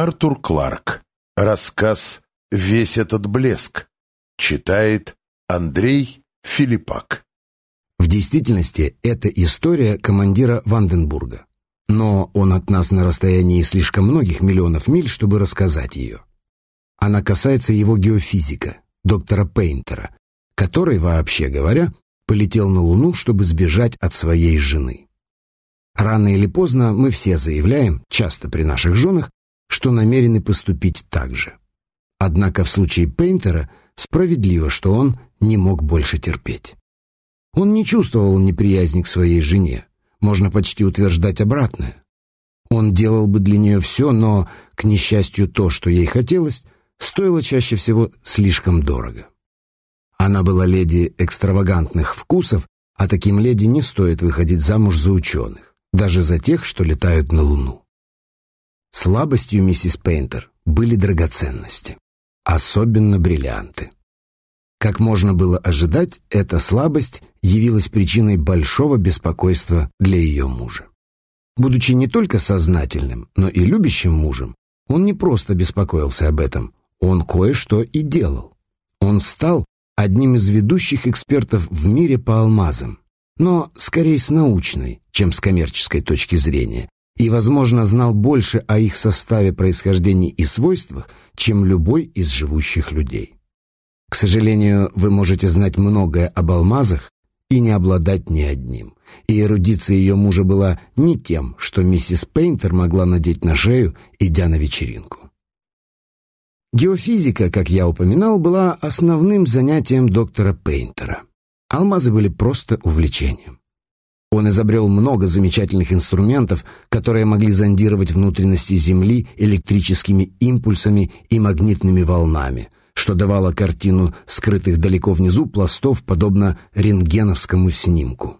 Артур Кларк. Рассказ «Весь этот блеск». Читает Андрей Филиппак. В действительности это история командира Ванденбурга. Но он от нас на расстоянии слишком многих миллионов миль, чтобы рассказать ее. Она касается его геофизика, доктора Пейнтера, который, вообще говоря, полетел на Луну, чтобы сбежать от своей жены. Рано или поздно мы все заявляем, часто при наших женах, что намерены поступить так же. Однако в случае Пейнтера справедливо, что он не мог больше терпеть. Он не чувствовал неприязни к своей жене, можно почти утверждать обратное. Он делал бы для нее все, но, к несчастью, то, что ей хотелось, стоило чаще всего слишком дорого. Она была леди экстравагантных вкусов, а таким леди не стоит выходить замуж за ученых, даже за тех, что летают на Луну. Слабостью миссис Пейнтер были драгоценности, особенно бриллианты. Как можно было ожидать, эта слабость явилась причиной большого беспокойства для ее мужа. Будучи не только сознательным, но и любящим мужем, он не просто беспокоился об этом, он кое-что и делал. Он стал одним из ведущих экспертов в мире по алмазам, но скорее с научной, чем с коммерческой точки зрения, и, возможно, знал больше о их составе, происхождении и свойствах, чем любой из живущих людей. К сожалению, вы можете знать многое об алмазах и не обладать ни одним. И эрудиция ее мужа была не тем, что миссис Пейнтер могла надеть на шею, идя на вечеринку. Геофизика, как я упоминал, была основным занятием доктора Пейнтера. Алмазы были просто увлечением. Он изобрел много замечательных инструментов, которые могли зондировать внутренности Земли электрическими импульсами и магнитными волнами, что давало картину скрытых далеко внизу пластов, подобно рентгеновскому снимку.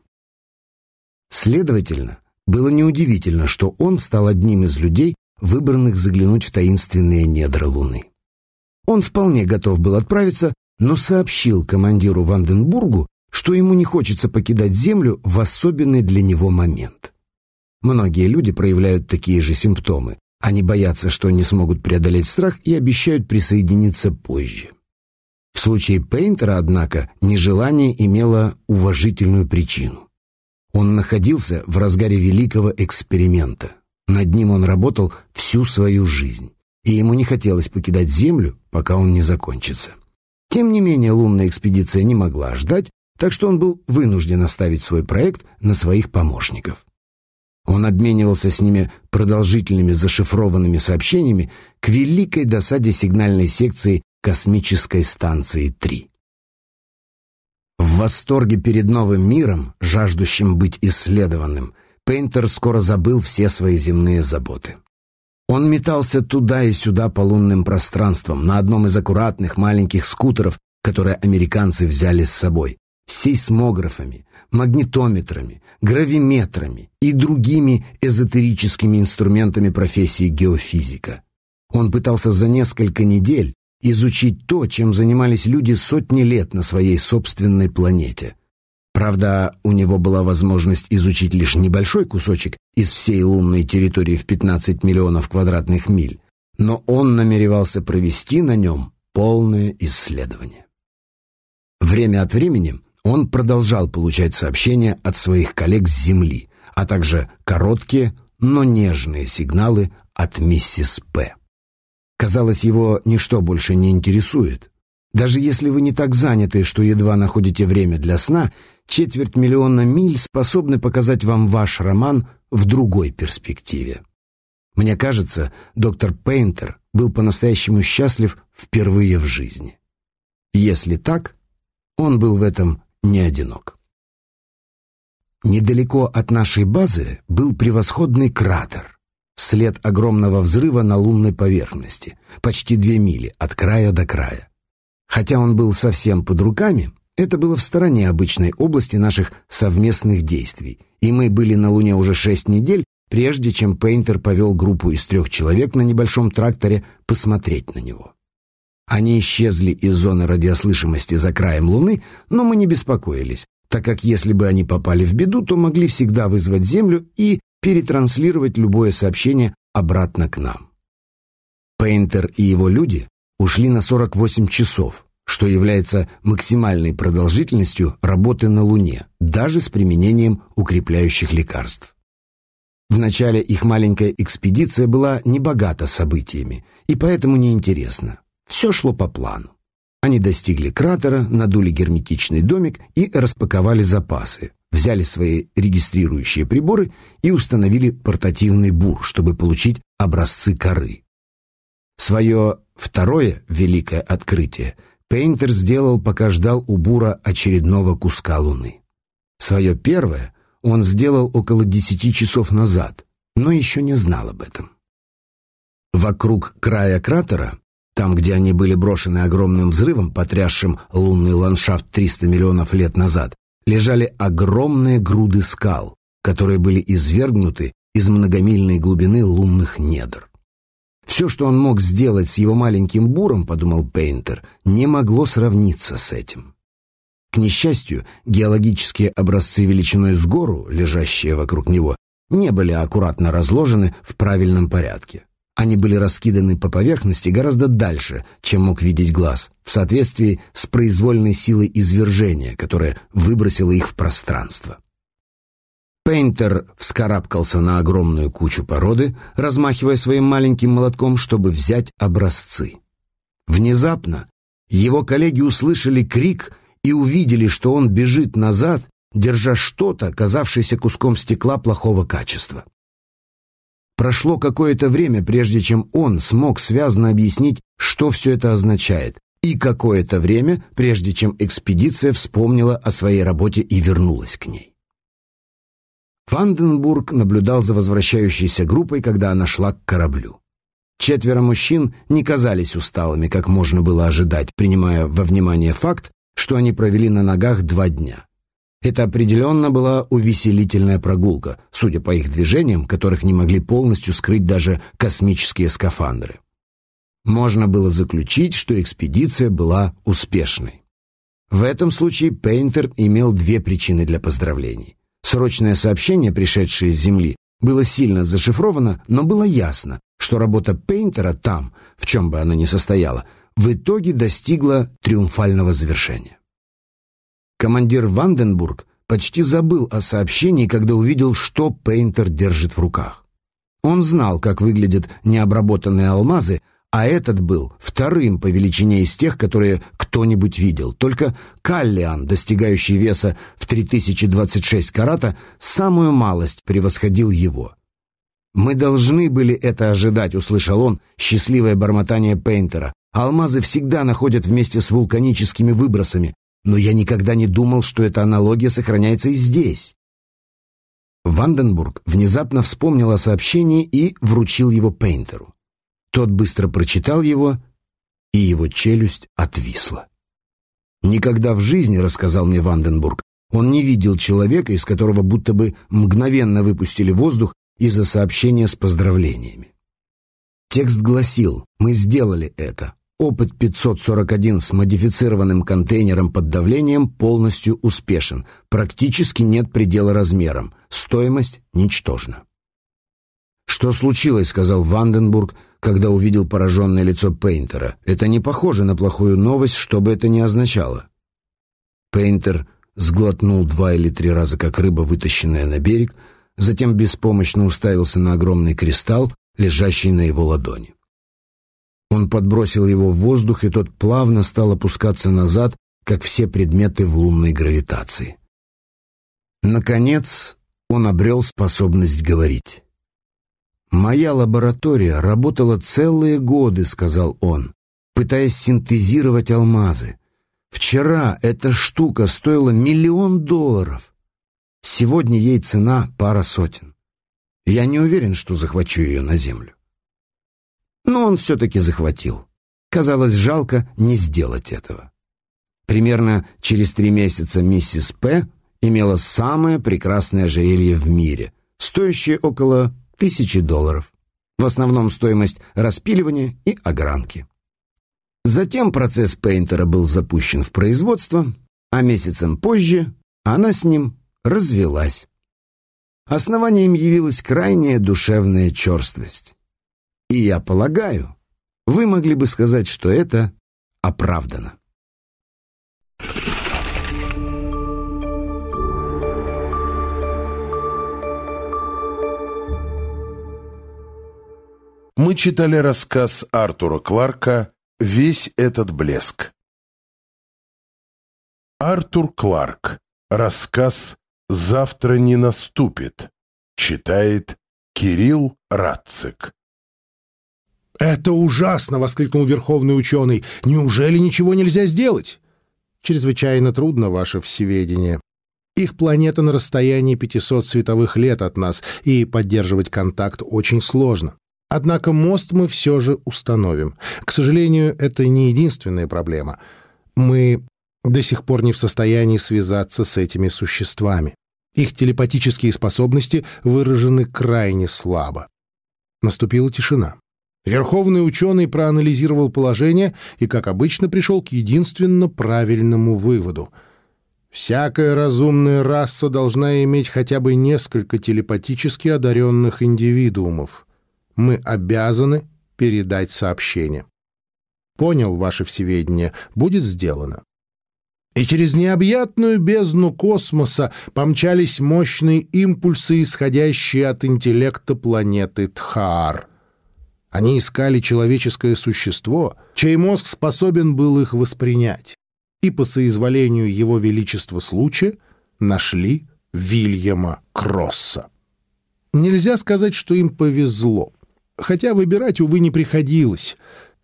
Следовательно, было неудивительно, что он стал одним из людей, выбранных заглянуть в таинственные недра Луны. Он вполне готов был отправиться, но сообщил командиру Ванденбургу, что ему не хочется покидать Землю в особенный для него момент. Многие люди проявляют такие же симптомы. Они боятся, что не смогут преодолеть страх и обещают присоединиться позже. В случае Пейнтера, однако, нежелание имело уважительную причину. Он находился в разгаре великого эксперимента. Над ним он работал всю свою жизнь, и ему не хотелось покидать Землю, пока он не закончится. Тем не менее, лунная экспедиция не могла ждать, так что он был вынужден оставить свой проект на своих помощников. Он обменивался с ними продолжительными зашифрованными сообщениями к великой досаде сигнальной секции космической станции 3. В восторге перед новым миром, жаждущим быть исследованным, Пейнтер скоро забыл все свои земные заботы. Он метался туда и сюда по лунным пространствам на одном из аккуратных маленьких скутеров, которые американцы взяли с собой, сейсмографами, магнитометрами, гравиметрами и другими эзотерическими инструментами профессии геофизика. Он пытался за несколько недель изучить то, чем занимались люди сотни лет на своей собственной планете. Правда, у него была возможность изучить лишь небольшой кусочек из всей лунной территории в 15 миллионов квадратных миль, но он намеревался провести на нем полное исследование. Время от времени он продолжал получать сообщения от своих коллег с Земли, а также короткие, но нежные сигналы от миссис П. Казалось, его ничто больше не интересует. Даже если вы не так заняты, что едва находите время для сна, четверть миллиона миль способны показать вам ваш роман в другой перспективе. Мне кажется, доктор Пейнтер был по-настоящему счастлив впервые в жизни. Если так, он был в этом не одинок. Недалеко от нашей базы был превосходный кратер, след огромного взрыва на лунной поверхности, почти две мили от края до края. Хотя он был совсем под руками, это было в стороне обычной области наших совместных действий, и мы были на Луне уже шесть недель, прежде чем Пейнтер повел группу из трех человек на небольшом тракторе посмотреть на него. Они исчезли из зоны радиослышимости за краем Луны, но мы не беспокоились, так как если бы они попали в беду, то могли всегда вызвать Землю и перетранслировать любое сообщение обратно к нам. Пейнтер и его люди ушли на 48 часов, что является максимальной продолжительностью работы на Луне, даже с применением укрепляющих лекарств. Вначале их маленькая экспедиция была небогата событиями и поэтому неинтересна. Все шло по плану. Они достигли кратера, надули герметичный домик и распаковали запасы, взяли свои регистрирующие приборы и установили портативный бур, чтобы получить образцы коры. Свое второе великое открытие Пейнтер сделал, пока ждал у бура очередного куска луны. Свое первое он сделал около десяти часов назад, но еще не знал об этом. Вокруг края кратера, там, где они были брошены огромным взрывом, потрясшим лунный ландшафт 300 миллионов лет назад, лежали огромные груды скал, которые были извергнуты из многомильной глубины лунных недр. Все, что он мог сделать с его маленьким буром, подумал Пейнтер, не могло сравниться с этим. К несчастью, геологические образцы величиной с гору, лежащие вокруг него, не были аккуратно разложены в правильном порядке. Они были раскиданы по поверхности гораздо дальше, чем мог видеть глаз, в соответствии с произвольной силой извержения, которая выбросила их в пространство. Пейнтер вскарабкался на огромную кучу породы, размахивая своим маленьким молотком, чтобы взять образцы. Внезапно его коллеги услышали крик и увидели, что он бежит назад, держа что-то, казавшееся куском стекла плохого качества. Прошло какое-то время, прежде чем он смог связно объяснить, что все это означает, и какое-то время, прежде чем экспедиция вспомнила о своей работе и вернулась к ней. Ванденбург наблюдал за возвращающейся группой, когда она шла к кораблю. Четверо мужчин не казались усталыми, как можно было ожидать, принимая во внимание факт, что они провели на ногах два дня. Это определенно была увеселительная прогулка, судя по их движениям, которых не могли полностью скрыть даже космические скафандры. Можно было заключить, что экспедиция была успешной. В этом случае Пейнтер имел две причины для поздравлений. Срочное сообщение, пришедшее с Земли, было сильно зашифровано, но было ясно, что работа Пейнтера там, в чем бы она ни состояла, в итоге достигла триумфального завершения. Командир Ванденбург почти забыл о сообщении, когда увидел, что Пейнтер держит в руках. Он знал, как выглядят необработанные алмазы, а этот был вторым по величине из тех, которые кто-нибудь видел. Только Каллиан, достигающий веса в 3026 карата, самую малость превосходил его. «Мы должны были это ожидать», — услышал он, счастливое бормотание Пейнтера. Алмазы всегда находят вместе с вулканическими выбросами, но я никогда не думал, что эта аналогия сохраняется и здесь. Ванденбург внезапно вспомнил о сообщении и вручил его Пейнтеру. Тот быстро прочитал его, и его челюсть отвисла. «Никогда в жизни, — рассказал мне Ванденбург, — он не видел человека, из которого будто бы мгновенно выпустили воздух из-за сообщения с поздравлениями. Текст гласил «Мы сделали это. Опыт 541 с модифицированным контейнером под давлением полностью успешен. Практически нет предела размерам. Стоимость ничтожна». «Что случилось?» — сказал Ванденбург, когда увидел пораженное лицо Пейнтера. «Это не похоже на плохую новость, что бы это ни означало». Пейнтер сглотнул два или три раза, как рыба, вытащенная на берег, затем беспомощно уставился на огромный кристалл, лежащий на его ладони. Он подбросил его в воздух, и тот плавно стал опускаться назад, как все предметы в лунной гравитации. Наконец, он обрел способность говорить. «Моя лаборатория работала целые годы», — сказал он, пытаясь синтезировать алмазы. «Вчера эта штука стоила миллион долларов. Сегодня ей цена пара сотен. Я не уверен, что захвачу ее на землю». Но он все-таки захватил. Казалось жалко не сделать этого. Примерно через три месяца миссис П. имела самое прекрасное ожерелье в мире, стоящее около тысячи долларов. В основном стоимость распиливания и огранки. Затем процесс Пейнтера был запущен в производство, а месяцем позже она с ним развелась. Основанием явилась крайняя душевная черствость. И я полагаю, вы могли бы сказать, что это оправдано. Мы читали рассказ Артура Кларка «Весь этот блеск». Артур Кларк. Рассказ «Завтра не наступит». Читает Кирилл Радцик. «Это ужасно!» — воскликнул верховный ученый. «Неужели ничего нельзя сделать?» «Чрезвычайно трудно, ваше всеведение. Их планета на расстоянии 500 световых лет от нас, и поддерживать контакт очень сложно. Однако мост мы все же установим. К сожалению, это не единственная проблема. Мы до сих пор не в состоянии связаться с этими существами. Их телепатические способности выражены крайне слабо. Наступила тишина. Верховный ученый проанализировал положение и, как обычно, пришел к единственно правильному выводу. Всякая разумная раса должна иметь хотя бы несколько телепатически одаренных индивидуумов. Мы обязаны передать сообщение. Понял, ваше всеведение, будет сделано. И через необъятную бездну космоса помчались мощные импульсы, исходящие от интеллекта планеты Тхаар. Они искали человеческое существо, чей мозг способен был их воспринять. И по соизволению его величества случая нашли Вильяма Кросса. Нельзя сказать, что им повезло. Хотя выбирать, увы, не приходилось.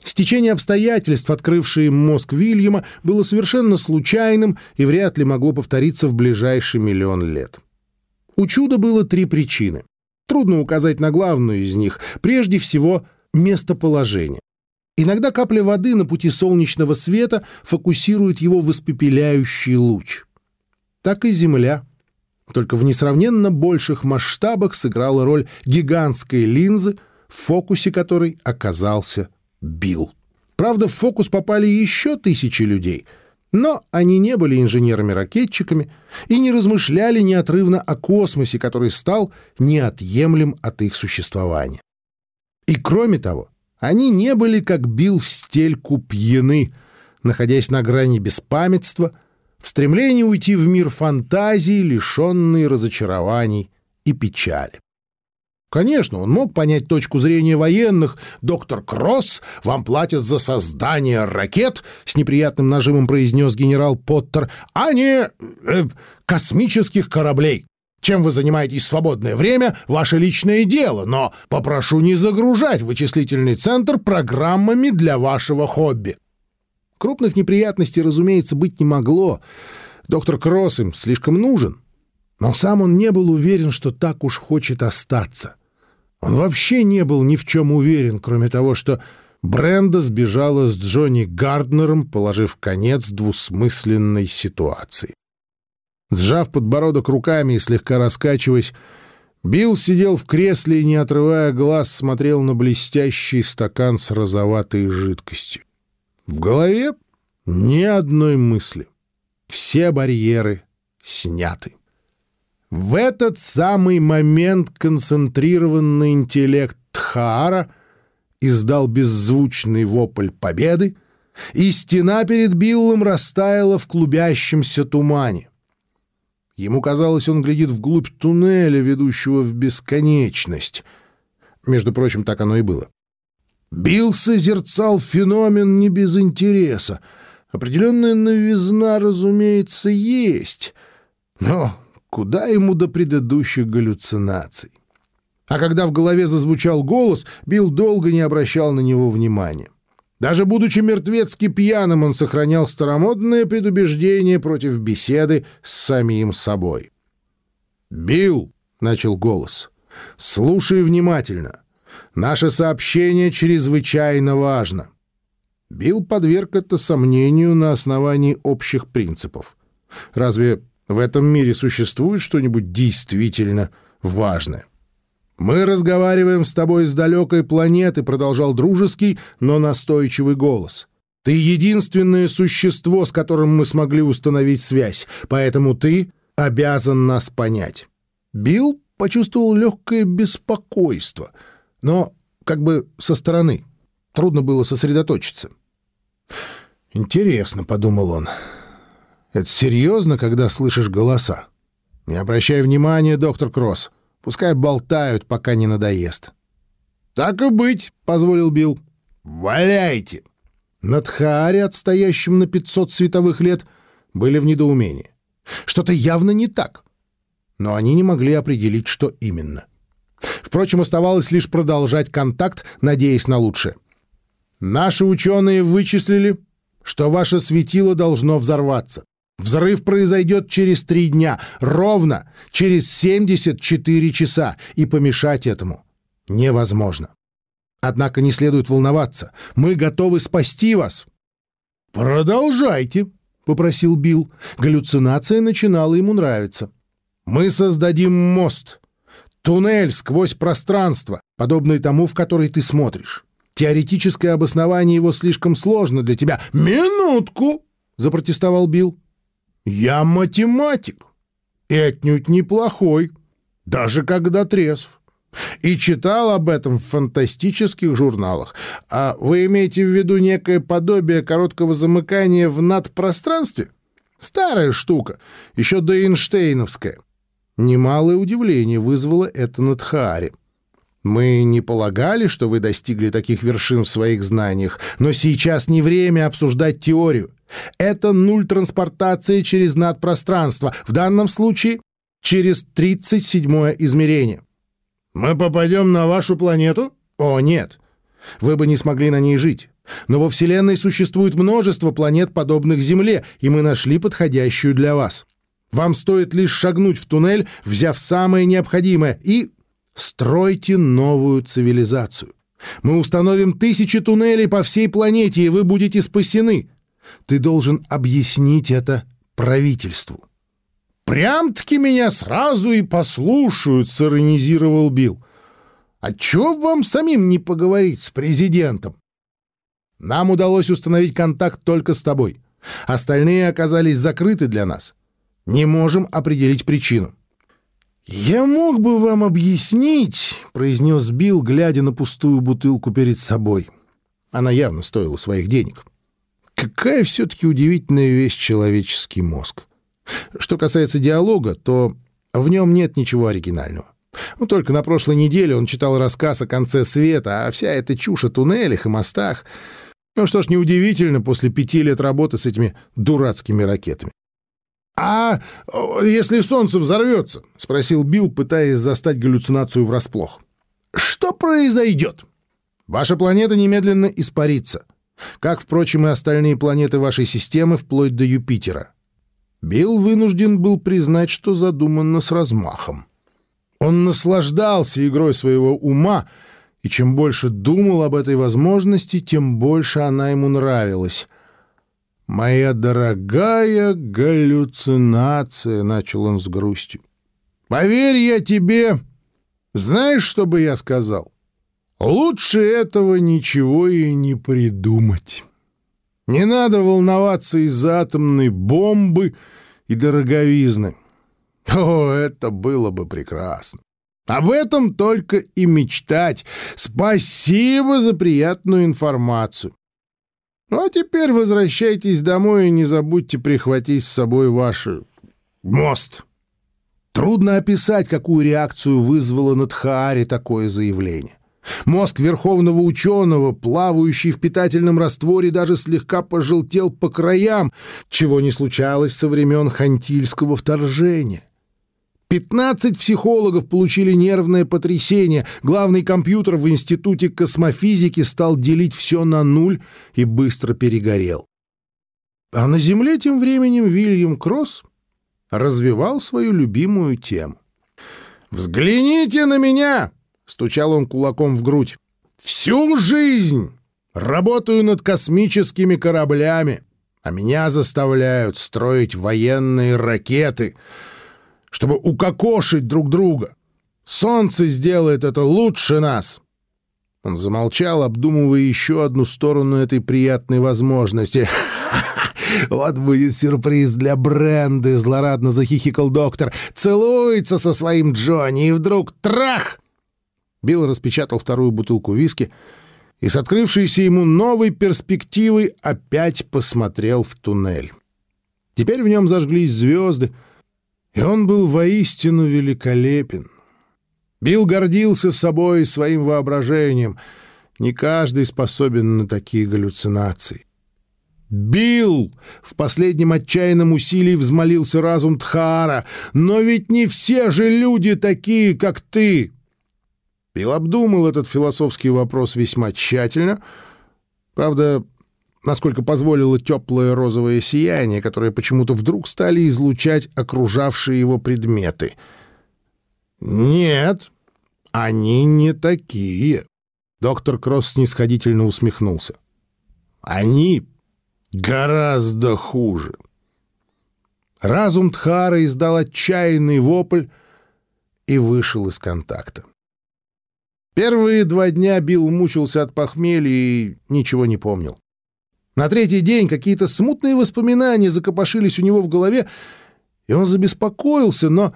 Стечение обстоятельств, открывшее мозг Вильяма, было совершенно случайным и вряд ли могло повториться в ближайший миллион лет. У чуда было три причины. Трудно указать на главную из них. Прежде всего, местоположение. Иногда капля воды на пути солнечного света фокусирует его в испепеляющий луч. Так и Земля. Только в несравненно больших масштабах сыграла роль гигантской линзы, в фокусе которой оказался Билл. Правда, в фокус попали еще тысячи людей, но они не были инженерами-ракетчиками и не размышляли неотрывно о космосе, который стал неотъемлем от их существования. И кроме того, они не были, как бил в стельку, пьяны, находясь на грани беспамятства, в стремлении уйти в мир фантазии, лишенный разочарований и печали. Конечно, он мог понять точку зрения военных. «Доктор Кросс, вам платят за создание ракет», — с неприятным нажимом произнес генерал Поттер, «а не э, космических кораблей. Чем вы занимаетесь в свободное время — ваше личное дело, но попрошу не загружать вычислительный центр программами для вашего хобби. Крупных неприятностей, разумеется, быть не могло. Доктор Кросс им слишком нужен. Но сам он не был уверен, что так уж хочет остаться. Он вообще не был ни в чем уверен, кроме того, что Бренда сбежала с Джонни Гарднером, положив конец двусмысленной ситуации. Сжав подбородок руками и слегка раскачиваясь, Билл сидел в кресле и, не отрывая глаз, смотрел на блестящий стакан с розоватой жидкостью. В голове ни одной мысли. Все барьеры сняты. В этот самый момент концентрированный интеллект Тхаара издал беззвучный вопль победы, и стена перед Биллом растаяла в клубящемся тумане. Ему казалось, он глядит вглубь туннеля, ведущего в бесконечность. Между прочим, так оно и было. Билл созерцал феномен не без интереса. Определенная новизна, разумеется, есть. Но куда ему до предыдущих галлюцинаций? А когда в голове зазвучал голос, Билл долго не обращал на него внимания. Даже будучи мертвецки пьяным, он сохранял старомодное предубеждение против беседы с самим собой. «Билл», — начал голос, — «слушай внимательно. Наше сообщение чрезвычайно важно». Билл подверг это сомнению на основании общих принципов. Разве в этом мире существует что-нибудь действительно важное? «Мы разговариваем с тобой с далекой планеты», — продолжал дружеский, но настойчивый голос. «Ты единственное существо, с которым мы смогли установить связь, поэтому ты обязан нас понять». Билл почувствовал легкое беспокойство, но как бы со стороны. Трудно было сосредоточиться. «Интересно», — подумал он, — «это серьезно, когда слышишь голоса? Не обращай внимания, доктор Кросс. Пускай болтают, пока не надоест. «Так и быть», — позволил Билл. «Валяйте!» Над Хаари, отстоящим на 500 световых лет, были в недоумении. Что-то явно не так. Но они не могли определить, что именно. Впрочем, оставалось лишь продолжать контакт, надеясь на лучшее. «Наши ученые вычислили, что ваше светило должно взорваться. Взрыв произойдет через три дня, ровно через 74 часа, и помешать этому невозможно. Однако не следует волноваться. Мы готовы спасти вас. Продолжайте, попросил Билл. Галлюцинация начинала ему нравиться. Мы создадим мост, туннель сквозь пространство, подобный тому, в который ты смотришь. Теоретическое обоснование его слишком сложно для тебя. Минутку, запротестовал Билл. Я математик, и отнюдь неплохой, даже когда трезв. И читал об этом в фантастических журналах. А вы имеете в виду некое подобие короткого замыкания в надпространстве? Старая штука, еще до Эйнштейновская. Немалое удивление вызвало это над Хаари. Мы не полагали, что вы достигли таких вершин в своих знаниях, но сейчас не время обсуждать теорию. Это нуль транспортации через надпространство, в данном случае через 37-е измерение. Мы попадем на вашу планету? О, нет. Вы бы не смогли на ней жить. Но во Вселенной существует множество планет, подобных Земле, и мы нашли подходящую для вас. Вам стоит лишь шагнуть в туннель, взяв самое необходимое, и стройте новую цивилизацию. Мы установим тысячи туннелей по всей планете, и вы будете спасены. Ты должен объяснить это правительству. «Прям-таки меня сразу и послушают», — сиронизировал Билл. «А чего вам самим не поговорить с президентом?» «Нам удалось установить контакт только с тобой. Остальные оказались закрыты для нас. Не можем определить причину». «Я мог бы вам объяснить», — произнес Билл, глядя на пустую бутылку перед собой. Она явно стоила своих денег. Какая все-таки удивительная вещь человеческий мозг. Что касается диалога, то в нем нет ничего оригинального. Ну, только на прошлой неделе он читал рассказ о конце света, а вся эта чушь о туннелях и мостах... Ну что ж, неудивительно после пяти лет работы с этими дурацкими ракетами. «А если солнце взорвется?» — спросил Билл, пытаясь застать галлюцинацию врасплох. «Что произойдет?» «Ваша планета немедленно испарится как, впрочем, и остальные планеты вашей системы вплоть до Юпитера. Билл вынужден был признать, что задумано с размахом. Он наслаждался игрой своего ума, и чем больше думал об этой возможности, тем больше она ему нравилась. «Моя дорогая галлюцинация», — начал он с грустью. «Поверь я тебе, знаешь, что бы я сказал? Лучше этого ничего и не придумать. Не надо волноваться из-за атомной бомбы и дороговизны. О, это было бы прекрасно. Об этом только и мечтать. Спасибо за приятную информацию. Ну а теперь возвращайтесь домой и не забудьте прихватить с собой ваш мост. Трудно описать, какую реакцию вызвало над Хаари такое заявление. Мозг верховного ученого, плавающий в питательном растворе, даже слегка пожелтел по краям, чего не случалось со времен Хантильского вторжения. 15 психологов получили нервное потрясение. Главный компьютер в Институте космофизики стал делить все на нуль и быстро перегорел. А на Земле тем временем Вильям Кросс развивал свою любимую тему. «Взгляните на меня!» — стучал он кулаком в грудь. «Всю жизнь работаю над космическими кораблями, а меня заставляют строить военные ракеты, чтобы укокошить друг друга. Солнце сделает это лучше нас!» Он замолчал, обдумывая еще одну сторону этой приятной возможности. «Вот будет сюрприз для Бренды!» — злорадно захихикал доктор. «Целуется со своим Джонни, и вдруг трах!» Билл распечатал вторую бутылку виски и с открывшейся ему новой перспективой опять посмотрел в туннель. Теперь в нем зажглись звезды, и он был воистину великолепен. Билл гордился собой и своим воображением. Не каждый способен на такие галлюцинации. «Билл!» — в последнем отчаянном усилии взмолился разум Тхара. «Но ведь не все же люди такие, как ты!» Билл обдумал этот философский вопрос весьма тщательно. Правда, насколько позволило теплое розовое сияние, которое почему-то вдруг стали излучать окружавшие его предметы. «Нет, они не такие!» Доктор Кросс снисходительно усмехнулся. «Они Гораздо хуже. Разум Тхара издал отчаянный вопль и вышел из контакта. Первые два дня Билл мучился от похмелья и ничего не помнил. На третий день какие-то смутные воспоминания закопошились у него в голове, и он забеспокоился, но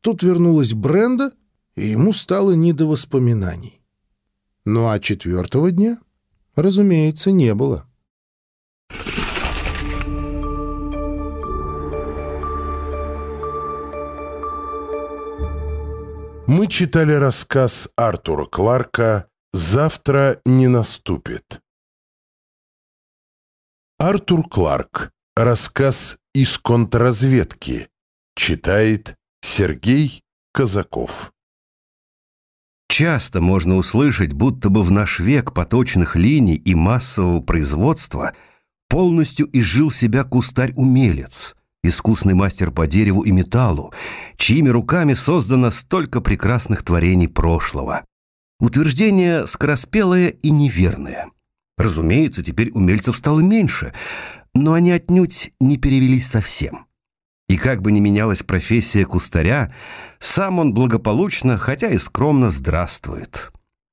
тут вернулась Бренда, и ему стало не до воспоминаний. Ну а четвертого дня, разумеется, не было. — Мы читали рассказ Артура Кларка «Завтра не наступит». Артур Кларк. Рассказ из контрразведки. Читает Сергей Казаков. Часто можно услышать, будто бы в наш век поточных линий и массового производства полностью изжил себя кустарь-умелец – искусный мастер по дереву и металлу, чьими руками создано столько прекрасных творений прошлого. Утверждение скороспелое и неверное. Разумеется, теперь умельцев стало меньше, но они отнюдь не перевелись совсем. И как бы ни менялась профессия кустаря, сам он благополучно, хотя и скромно, здравствует.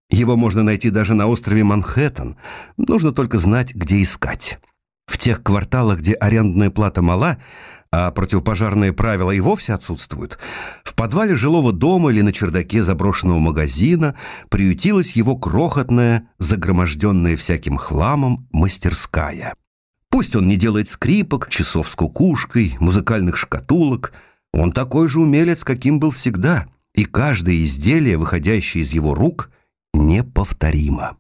Его можно найти даже на острове Манхэттен, нужно только знать, где искать. В тех кварталах, где арендная плата мала, а противопожарные правила и вовсе отсутствуют, в подвале жилого дома или на чердаке заброшенного магазина приютилась его крохотная, загроможденная всяким хламом мастерская. Пусть он не делает скрипок, часов с кукушкой, музыкальных шкатулок, он такой же умелец, каким был всегда, и каждое изделие, выходящее из его рук, неповторимо.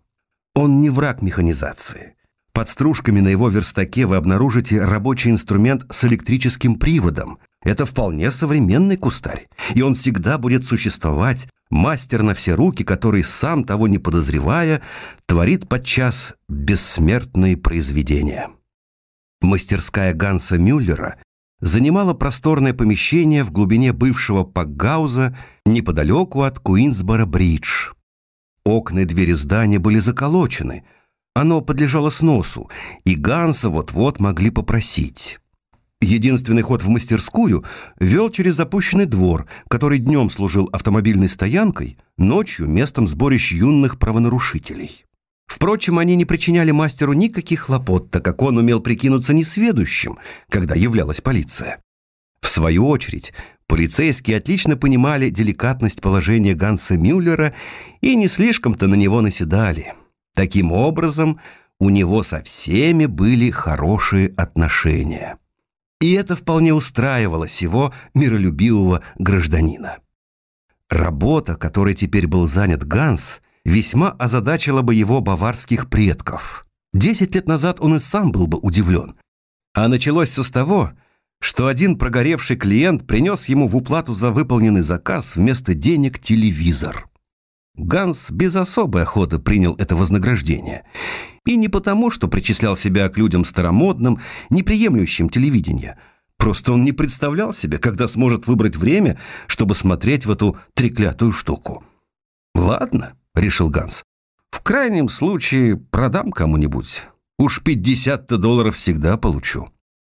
Он не враг механизации – под стружками на его верстаке вы обнаружите рабочий инструмент с электрическим приводом. Это вполне современный кустарь, и он всегда будет существовать, мастер на все руки, который, сам того не подозревая, творит подчас бессмертные произведения. Мастерская Ганса Мюллера занимала просторное помещение в глубине бывшего Пакгауза неподалеку от Куинсбора-Бридж. Окна и двери здания были заколочены – оно подлежало сносу, и Ганса вот-вот могли попросить. Единственный ход в мастерскую вел через запущенный двор, который днем служил автомобильной стоянкой, ночью – местом сборищ юных правонарушителей. Впрочем, они не причиняли мастеру никаких хлопот, так как он умел прикинуться несведущим, когда являлась полиция. В свою очередь, полицейские отлично понимали деликатность положения Ганса Мюллера и не слишком-то на него наседали – Таким образом, у него со всеми были хорошие отношения. И это вполне устраивало сего миролюбивого гражданина. Работа, которой теперь был занят Ганс, весьма озадачила бы его баварских предков. Десять лет назад он и сам был бы удивлен. А началось все с того, что один прогоревший клиент принес ему в уплату за выполненный заказ вместо денег телевизор. Ганс без особой охоты принял это вознаграждение. И не потому, что причислял себя к людям старомодным, неприемлющим телевидение. Просто он не представлял себе, когда сможет выбрать время, чтобы смотреть в эту треклятую штуку. «Ладно», — решил Ганс, — «в крайнем случае продам кому-нибудь. Уж 50-то долларов всегда получу».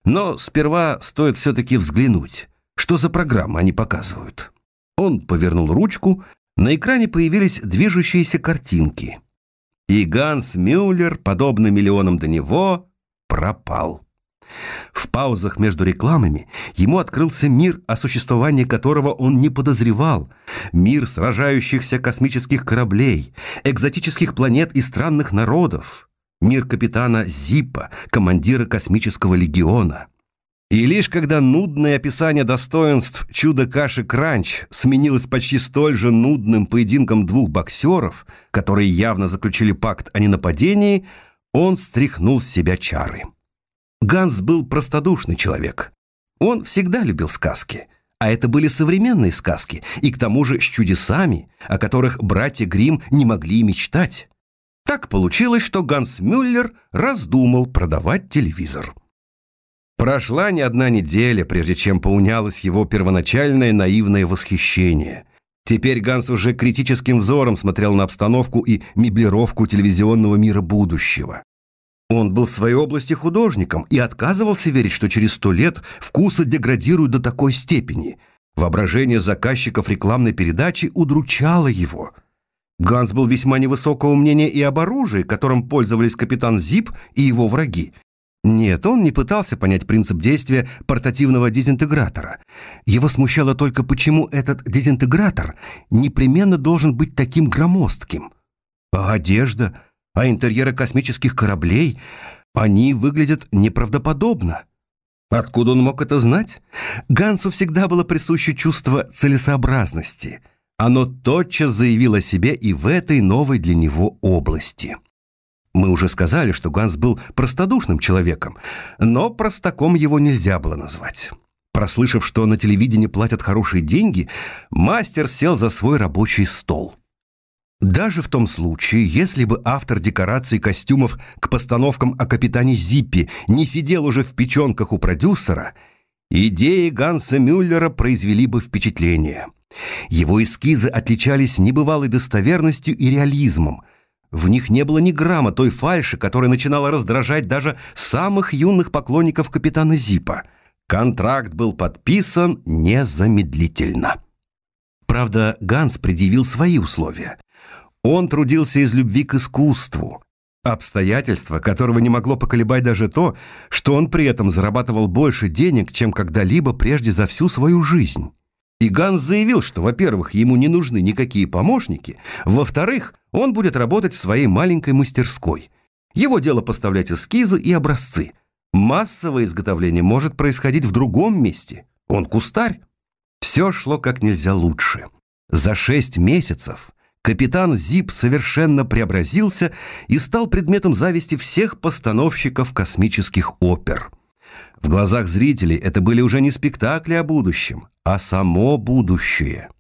Но сперва стоит все-таки взглянуть, что за программа они показывают. Он повернул ручку, на экране появились движущиеся картинки. И Ганс Мюллер, подобно миллионам до него, пропал. В паузах между рекламами ему открылся мир, о существовании которого он не подозревал. Мир сражающихся космических кораблей, экзотических планет и странных народов мир капитана Зиппа, командира космического легиона. И лишь когда нудное описание достоинств чуда-каши Кранч сменилось почти столь же нудным поединком двух боксеров, которые явно заключили пакт о ненападении, он стряхнул с себя чары. Ганс был простодушный человек. Он всегда любил сказки, а это были современные сказки, и к тому же с чудесами, о которых братья Грим не могли мечтать. Так получилось, что Ганс Мюллер раздумал продавать телевизор. Прошла не одна неделя, прежде чем поунялось его первоначальное наивное восхищение. Теперь Ганс уже критическим взором смотрел на обстановку и меблировку телевизионного мира будущего. Он был в своей области художником и отказывался верить, что через сто лет вкусы деградируют до такой степени. Воображение заказчиков рекламной передачи удручало его – Ганс был весьма невысокого мнения и об оружии, которым пользовались капитан Зип и его враги. Нет, он не пытался понять принцип действия портативного дезинтегратора. Его смущало только, почему этот дезинтегратор непременно должен быть таким громоздким. А одежда, а интерьеры космических кораблей, они выглядят неправдоподобно. Откуда он мог это знать? Гансу всегда было присуще чувство целесообразности – оно тотчас заявило себе и в этой новой для него области. Мы уже сказали, что Ганс был простодушным человеком, но простаком его нельзя было назвать. Прослышав, что на телевидении платят хорошие деньги, мастер сел за свой рабочий стол. Даже в том случае, если бы автор декораций костюмов к постановкам о капитане Зиппи не сидел уже в печенках у продюсера, идеи Ганса Мюллера произвели бы впечатление – его эскизы отличались небывалой достоверностью и реализмом. В них не было ни грамма той фальши, которая начинала раздражать даже самых юных поклонников капитана Зипа. Контракт был подписан незамедлительно. Правда, Ганс предъявил свои условия. Он трудился из любви к искусству. Обстоятельство, которого не могло поколебать даже то, что он при этом зарабатывал больше денег, чем когда-либо прежде за всю свою жизнь. И Ганс заявил, что, во-первых, ему не нужны никакие помощники, во-вторых, он будет работать в своей маленькой мастерской. Его дело поставлять эскизы и образцы. Массовое изготовление может происходить в другом месте. Он кустарь. Все шло как нельзя лучше. За шесть месяцев капитан Зип совершенно преобразился и стал предметом зависти всех постановщиков космических опер – в глазах зрителей это были уже не спектакли о будущем, а само будущее.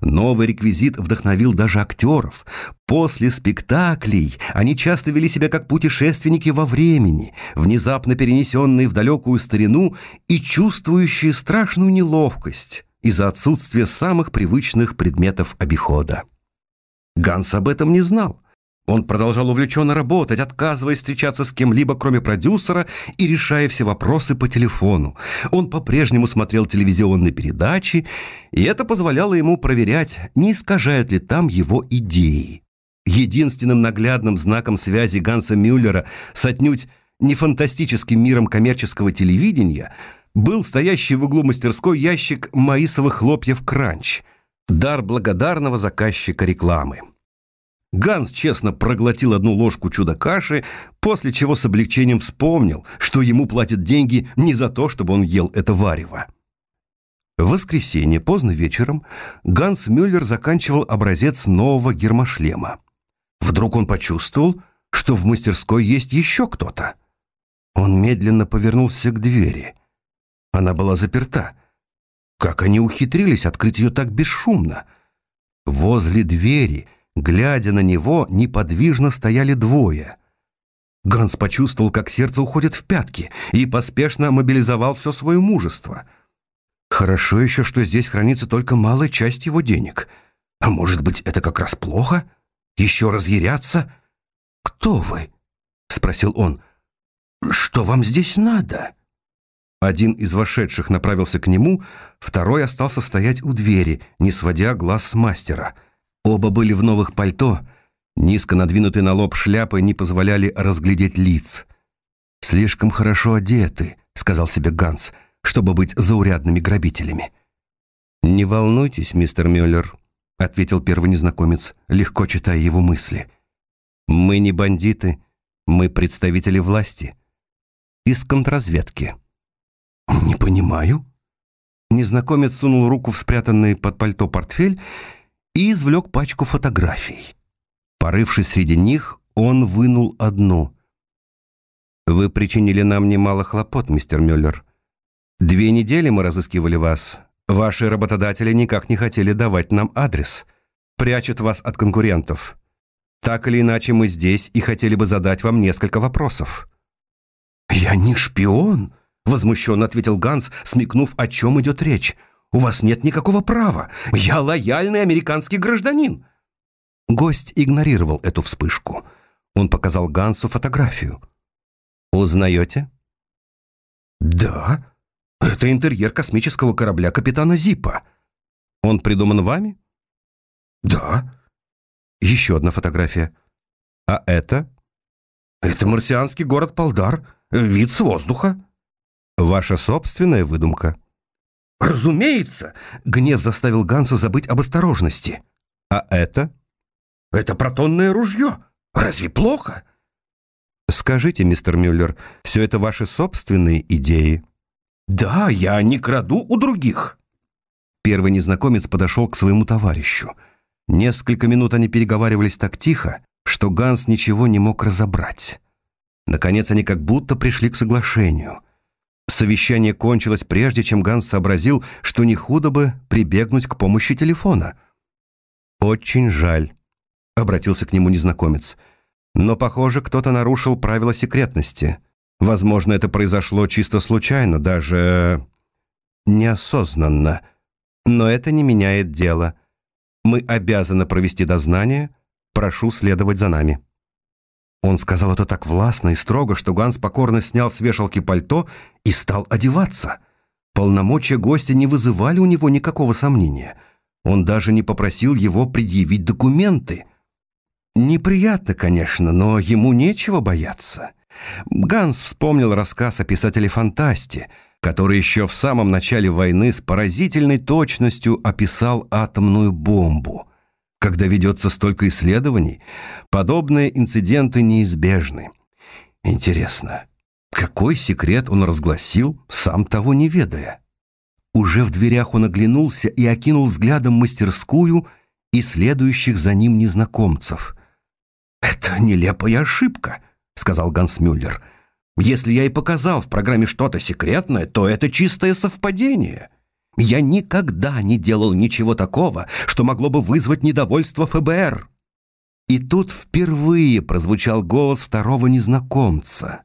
Новый реквизит вдохновил даже актеров. После спектаклей они часто вели себя как путешественники во времени, внезапно перенесенные в далекую старину и чувствующие страшную неловкость из-за отсутствия самых привычных предметов обихода. Ганс об этом не знал, он продолжал увлеченно работать, отказываясь встречаться с кем-либо, кроме продюсера, и решая все вопросы по телефону. Он по-прежнему смотрел телевизионные передачи, и это позволяло ему проверять, не искажают ли там его идеи. Единственным наглядным знаком связи Ганса Мюллера с отнюдь не фантастическим миром коммерческого телевидения был стоящий в углу мастерской ящик маисовых хлопьев «Кранч» – дар благодарного заказчика рекламы. Ганс честно проглотил одну ложку чудо-каши, после чего с облегчением вспомнил, что ему платят деньги не за то, чтобы он ел это варево. В воскресенье поздно вечером Ганс Мюллер заканчивал образец нового гермошлема. Вдруг он почувствовал, что в мастерской есть еще кто-то. Он медленно повернулся к двери. Она была заперта. Как они ухитрились открыть ее так бесшумно? Возле двери, глядя на него, неподвижно стояли двое. Ганс почувствовал, как сердце уходит в пятки, и поспешно мобилизовал все свое мужество. Хорошо еще, что здесь хранится только малая часть его денег. А может быть, это как раз плохо? Еще разъяряться? «Кто вы?» — спросил он. «Что вам здесь надо?» Один из вошедших направился к нему, второй остался стоять у двери, не сводя глаз с мастера. Оба были в новых пальто, низко надвинутые на лоб шляпы не позволяли разглядеть лиц. «Слишком хорошо одеты», — сказал себе Ганс, «чтобы быть заурядными грабителями». «Не волнуйтесь, мистер Мюллер», — ответил первый незнакомец, легко читая его мысли. «Мы не бандиты, мы представители власти. Из контрразведки». «Не понимаю». Незнакомец сунул руку в спрятанный под пальто портфель и извлек пачку фотографий. Порывшись среди них, он вынул одну. «Вы причинили нам немало хлопот, мистер Мюллер. Две недели мы разыскивали вас. Ваши работодатели никак не хотели давать нам адрес. Прячут вас от конкурентов. Так или иначе, мы здесь и хотели бы задать вам несколько вопросов». «Я не шпион», Возмущенно ответил Ганс, смекнув, о чем идет речь. «У вас нет никакого права. Я лояльный американский гражданин». Гость игнорировал эту вспышку. Он показал Гансу фотографию. «Узнаете?» «Да. Это интерьер космического корабля капитана Зипа. Он придуман вами?» «Да». Еще одна фотография. «А это?» «Это марсианский город Полдар. Вид с воздуха». Ваша собственная выдумка? Разумеется, гнев заставил Ганса забыть об осторожности. А это? Это протонное ружье. Разве плохо? Скажите, мистер Мюллер, все это ваши собственные идеи? Да, я не краду у других. Первый незнакомец подошел к своему товарищу. Несколько минут они переговаривались так тихо, что Ганс ничего не мог разобрать. Наконец они как будто пришли к соглашению. Совещание кончилось прежде, чем Ганс сообразил, что не худо бы прибегнуть к помощи телефона. «Очень жаль», — обратился к нему незнакомец. «Но, похоже, кто-то нарушил правила секретности. Возможно, это произошло чисто случайно, даже неосознанно. Но это не меняет дело. Мы обязаны провести дознание. Прошу следовать за нами». Он сказал это так властно и строго, что Ганс покорно снял с вешалки пальто и стал одеваться. Полномочия гостя не вызывали у него никакого сомнения. Он даже не попросил его предъявить документы. Неприятно, конечно, но ему нечего бояться. Ганс вспомнил рассказ о писателе-фантасте, который еще в самом начале войны с поразительной точностью описал атомную бомбу – когда ведется столько исследований, подобные инциденты неизбежны. Интересно, какой секрет он разгласил, сам того не ведая? Уже в дверях он оглянулся и окинул взглядом мастерскую и следующих за ним незнакомцев. «Это нелепая ошибка», — сказал Ганс Мюллер. «Если я и показал в программе что-то секретное, то это чистое совпадение». Я никогда не делал ничего такого, что могло бы вызвать недовольство ФБР. И тут впервые прозвучал голос второго незнакомца.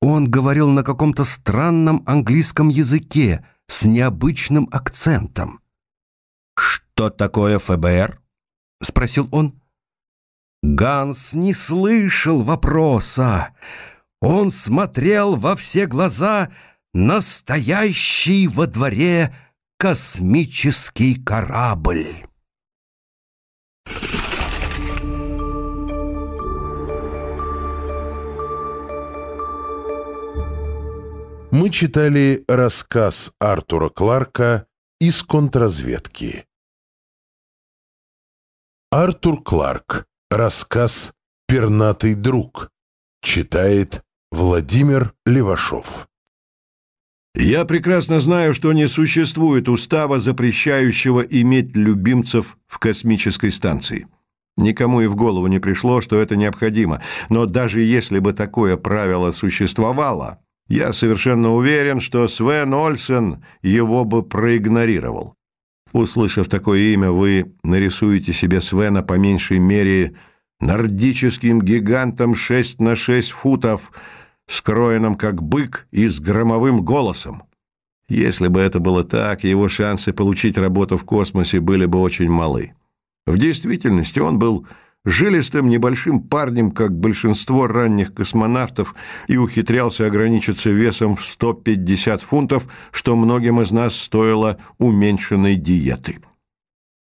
Он говорил на каком-то странном английском языке с необычным акцентом. «Что такое ФБР?» — спросил он. Ганс не слышал вопроса. Он смотрел во все глаза настоящий во дворе космический корабль. Мы читали рассказ Артура Кларка из контрразведки. Артур Кларк. Рассказ «Пернатый друг». Читает Владимир Левашов. Я прекрасно знаю, что не существует устава, запрещающего иметь любимцев в космической станции. Никому и в голову не пришло, что это необходимо. Но даже если бы такое правило существовало, я совершенно уверен, что Свен Ольсен его бы проигнорировал. Услышав такое имя, вы нарисуете себе Свена по меньшей мере нордическим гигантом 6 на 6 футов, скроенным как бык и с громовым голосом. Если бы это было так, его шансы получить работу в космосе были бы очень малы. В действительности он был жилистым небольшим парнем, как большинство ранних космонавтов, и ухитрялся ограничиться весом в 150 фунтов, что многим из нас стоило уменьшенной диеты.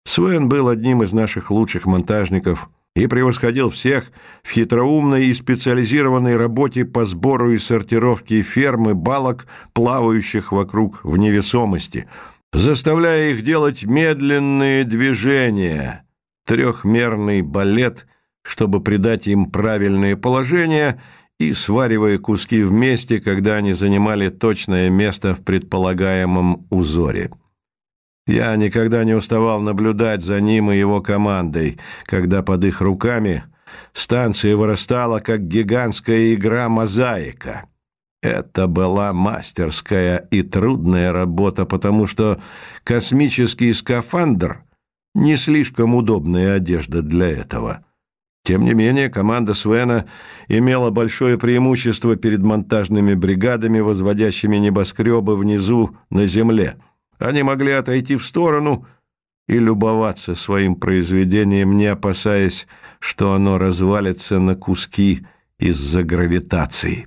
Свен был одним из наших лучших монтажников и превосходил всех в хитроумной и специализированной работе по сбору и сортировке фермы балок, плавающих вокруг в невесомости, заставляя их делать медленные движения – трехмерный балет, чтобы придать им правильное положение, и сваривая куски вместе, когда они занимали точное место в предполагаемом узоре. Я никогда не уставал наблюдать за ним и его командой, когда под их руками станция вырастала, как гигантская игра «Мозаика». Это была мастерская и трудная работа, потому что космический скафандр не слишком удобная одежда для этого. Тем не менее, команда Свена имела большое преимущество перед монтажными бригадами, возводящими небоскребы внизу на земле. Они могли отойти в сторону и любоваться своим произведением, не опасаясь, что оно развалится на куски из-за гравитации.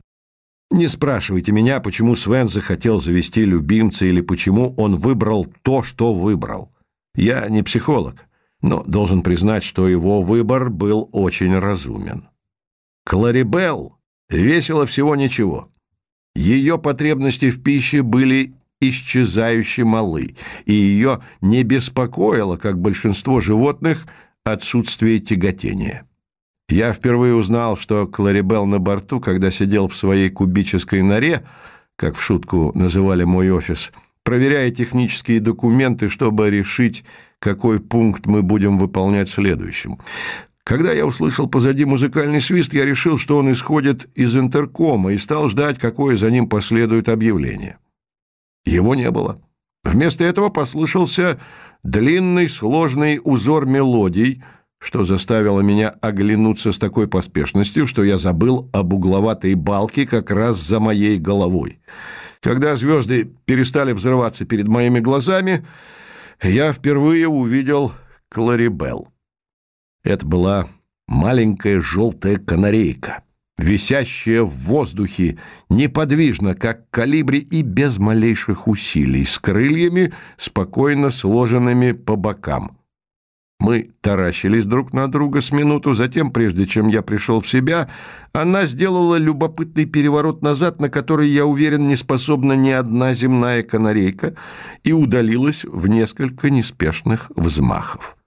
Не спрашивайте меня, почему Свен захотел завести любимца или почему он выбрал то, что выбрал. Я не психолог, но должен признать, что его выбор был очень разумен. Кларибел весила всего ничего. Ее потребности в пище были исчезающе малы, и ее не беспокоило, как большинство животных, отсутствие тяготения. Я впервые узнал, что Кларибел на борту, когда сидел в своей кубической норе, как в шутку называли мой офис – проверяя технические документы, чтобы решить, какой пункт мы будем выполнять следующим. Когда я услышал позади музыкальный свист, я решил, что он исходит из интеркома и стал ждать, какое за ним последует объявление. Его не было. Вместо этого послышался длинный сложный узор мелодий, что заставило меня оглянуться с такой поспешностью, что я забыл об угловатой балке как раз за моей головой. Когда звезды перестали взрываться перед моими глазами, я впервые увидел Кларибел. Это была маленькая желтая канарейка, висящая в воздухе, неподвижно, как калибри и без малейших усилий, с крыльями, спокойно сложенными по бокам. Мы таращились друг на друга с минуту, затем, прежде чем я пришел в себя, она сделала любопытный переворот назад, на который, я уверен, не способна ни одна земная канарейка, и удалилась в несколько неспешных взмахов.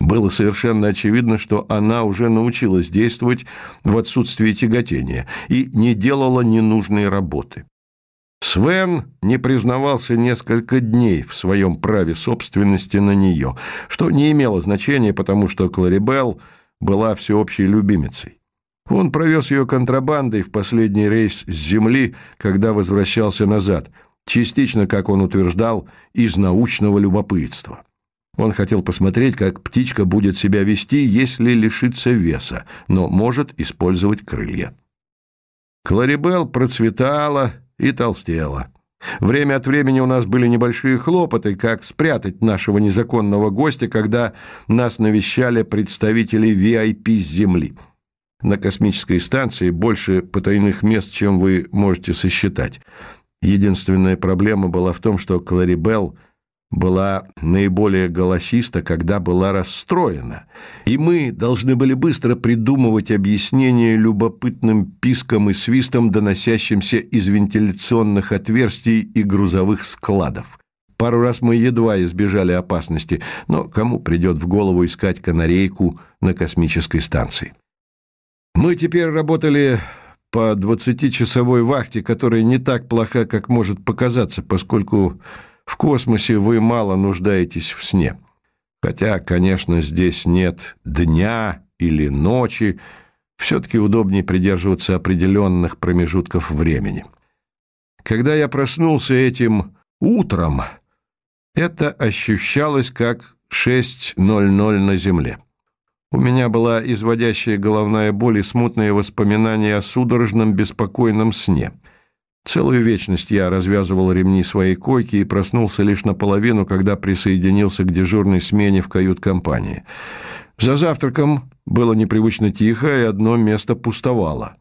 Было совершенно очевидно, что она уже научилась действовать в отсутствии тяготения и не делала ненужной работы. Свен не признавался несколько дней в своем праве собственности на нее, что не имело значения, потому что Кларибел была всеобщей любимицей. Он провез ее контрабандой в последний рейс с земли, когда возвращался назад, частично, как он утверждал, из научного любопытства. Он хотел посмотреть, как птичка будет себя вести, если лишится веса, но может использовать крылья. Кларибел процветала, и толстела. Время от времени у нас были небольшие хлопоты, как спрятать нашего незаконного гостя, когда нас навещали представители VIP с Земли. На космической станции больше потайных мест, чем вы можете сосчитать. Единственная проблема была в том, что Кларибелл была наиболее голосиста, когда была расстроена, и мы должны были быстро придумывать объяснение любопытным пискам и свистам, доносящимся из вентиляционных отверстий и грузовых складов. Пару раз мы едва избежали опасности, но кому придет в голову искать канарейку на космической станции? Мы теперь работали по 20-часовой вахте, которая не так плоха, как может показаться, поскольку в космосе вы мало нуждаетесь в сне. Хотя, конечно, здесь нет дня или ночи, все-таки удобнее придерживаться определенных промежутков времени. Когда я проснулся этим утром, это ощущалось как 6.00 на земле. У меня была изводящая головная боль и смутные воспоминания о судорожном беспокойном сне. Целую вечность я развязывал ремни своей койки и проснулся лишь наполовину, когда присоединился к дежурной смене в кают-компании. За завтраком было непривычно тихо, и одно место пустовало.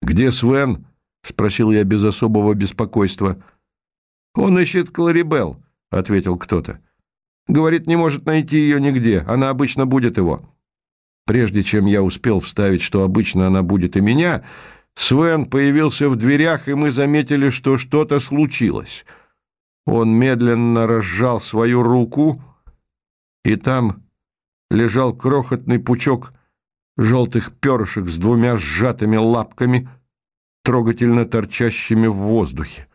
«Где Свен?» — спросил я без особого беспокойства. «Он ищет Кларибел», — ответил кто-то. «Говорит, не может найти ее нигде. Она обычно будет его». Прежде чем я успел вставить, что обычно она будет и меня, Свен появился в дверях, и мы заметили, что что-то случилось. Он медленно разжал свою руку, и там лежал крохотный пучок желтых перышек с двумя сжатыми лапками, трогательно торчащими в воздухе.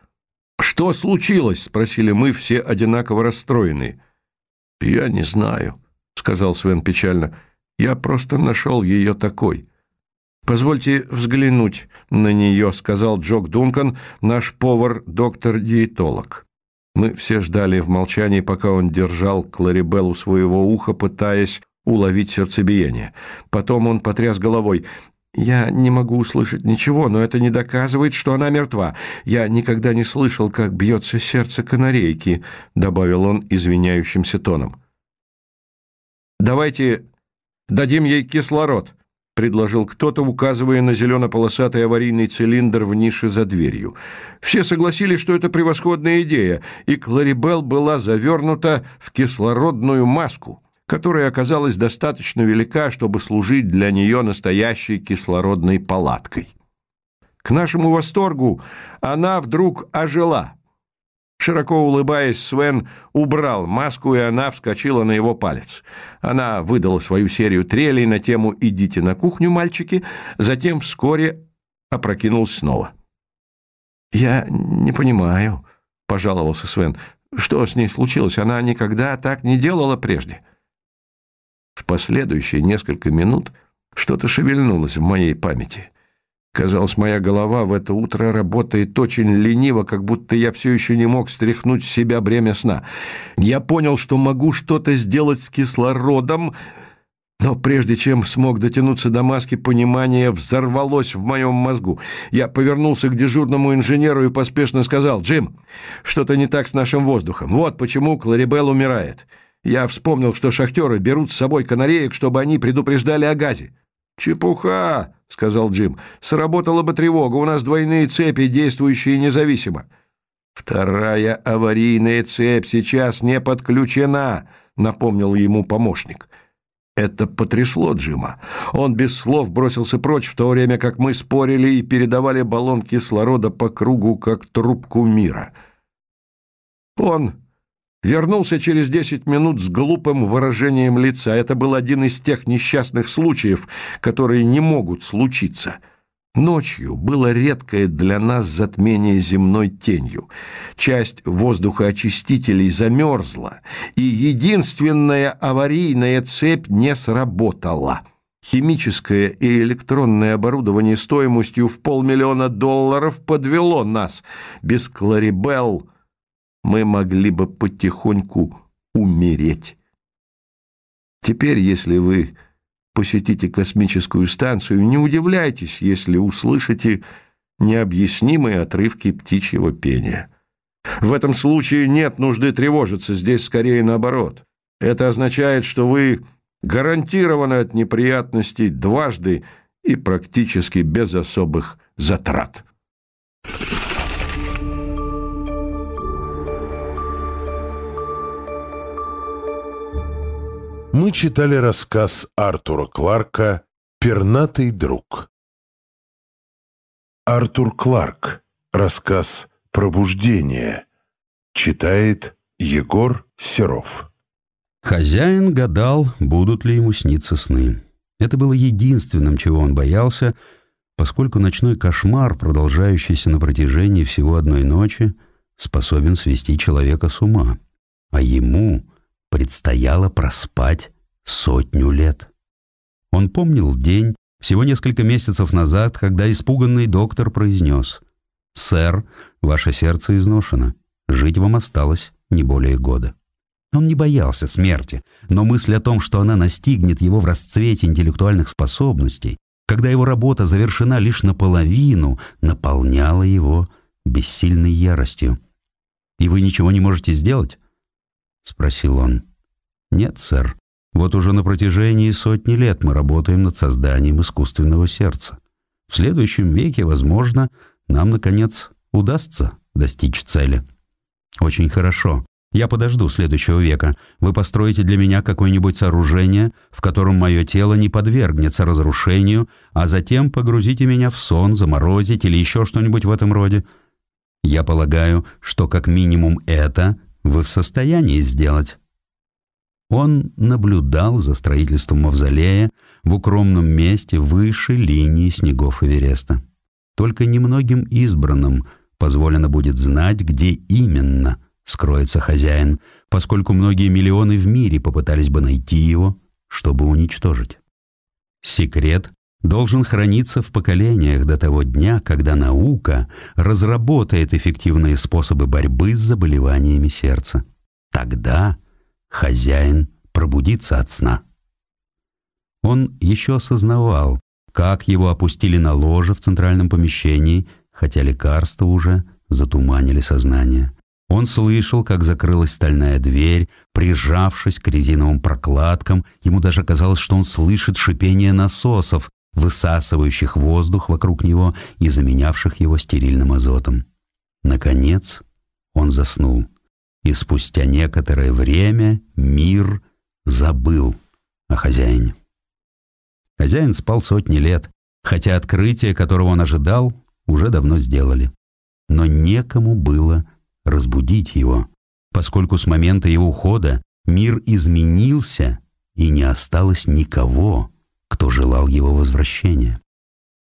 «Что случилось?» — спросили мы, все одинаково расстроенные. «Я не знаю», — сказал Свен печально. Я просто нашел ее такой». «Позвольте взглянуть на нее», — сказал Джок Дункан, наш повар-доктор-диетолог. Мы все ждали в молчании, пока он держал Кларибел у своего уха, пытаясь уловить сердцебиение. Потом он потряс головой. «Я не могу услышать ничего, но это не доказывает, что она мертва. Я никогда не слышал, как бьется сердце канарейки», — добавил он извиняющимся тоном. «Давайте Дадим ей кислород», — предложил кто-то, указывая на зелено-полосатый аварийный цилиндр в нише за дверью. Все согласились, что это превосходная идея, и Кларибел была завернута в кислородную маску, которая оказалась достаточно велика, чтобы служить для нее настоящей кислородной палаткой. К нашему восторгу она вдруг ожила — Широко улыбаясь, Свен убрал маску, и она вскочила на его палец. Она выдала свою серию трелей на тему «Идите на кухню, мальчики», затем вскоре опрокинулась снова. «Я не понимаю», — пожаловался Свен. «Что с ней случилось? Она никогда так не делала прежде». В последующие несколько минут что-то шевельнулось в моей памяти. Казалось, моя голова в это утро работает очень лениво, как будто я все еще не мог стряхнуть с себя бремя сна. Я понял, что могу что-то сделать с кислородом, но прежде чем смог дотянуться до маски, понимание взорвалось в моем мозгу. Я повернулся к дежурному инженеру и поспешно сказал, «Джим, что-то не так с нашим воздухом. Вот почему Кларибел умирает. Я вспомнил, что шахтеры берут с собой канареек, чтобы они предупреждали о газе». «Чепуха!» — сказал Джим. «Сработала бы тревога. У нас двойные цепи, действующие независимо». «Вторая аварийная цепь сейчас не подключена», — напомнил ему помощник. Это потрясло Джима. Он без слов бросился прочь, в то время как мы спорили и передавали баллон кислорода по кругу, как трубку мира. Он Вернулся через десять минут с глупым выражением лица. Это был один из тех несчастных случаев, которые не могут случиться. Ночью было редкое для нас затмение земной тенью. Часть воздухоочистителей замерзла, и единственная аварийная цепь не сработала. Химическое и электронное оборудование стоимостью в полмиллиона долларов подвело нас. Без Кларибелл мы могли бы потихоньку умереть. Теперь, если вы посетите космическую станцию, не удивляйтесь, если услышите необъяснимые отрывки птичьего пения. В этом случае нет нужды тревожиться, здесь скорее наоборот. Это означает, что вы гарантированы от неприятностей дважды и практически без особых затрат. Мы читали рассказ Артура Кларка «Пернатый друг». Артур Кларк. Рассказ «Пробуждение». Читает Егор Серов. Хозяин гадал, будут ли ему сниться сны. Это было единственным, чего он боялся, поскольку ночной кошмар, продолжающийся на протяжении всего одной ночи, способен свести человека с ума. А ему предстояло проспать сотню лет. Он помнил день, всего несколько месяцев назад, когда испуганный доктор произнес «Сэр, ваше сердце изношено. Жить вам осталось не более года». Он не боялся смерти, но мысль о том, что она настигнет его в расцвете интеллектуальных способностей, когда его работа завершена лишь наполовину, наполняла его бессильной яростью. «И вы ничего не можете сделать?» — спросил он. «Нет, сэр. Вот уже на протяжении сотни лет мы работаем над созданием искусственного сердца. В следующем веке, возможно, нам, наконец, удастся достичь цели». «Очень хорошо. Я подожду следующего века. Вы построите для меня какое-нибудь сооружение, в котором мое тело не подвергнется разрушению, а затем погрузите меня в сон, заморозить или еще что-нибудь в этом роде. Я полагаю, что как минимум это вы в состоянии сделать». Он наблюдал за строительством мавзолея в укромном месте выше линии снегов Эвереста. Только немногим избранным позволено будет знать, где именно скроется хозяин, поскольку многие миллионы в мире попытались бы найти его, чтобы уничтожить. Секрет должен храниться в поколениях до того дня, когда наука разработает эффективные способы борьбы с заболеваниями сердца. Тогда хозяин пробудится от сна. Он еще осознавал, как его опустили на ложе в центральном помещении, хотя лекарства уже затуманили сознание. Он слышал, как закрылась стальная дверь, прижавшись к резиновым прокладкам, ему даже казалось, что он слышит шипение насосов, высасывающих воздух вокруг него и заменявших его стерильным азотом. Наконец он заснул, и спустя некоторое время мир забыл о хозяине. Хозяин спал сотни лет, хотя открытие, которого он ожидал, уже давно сделали. Но некому было разбудить его, поскольку с момента его ухода мир изменился и не осталось никого, кто желал его возвращения.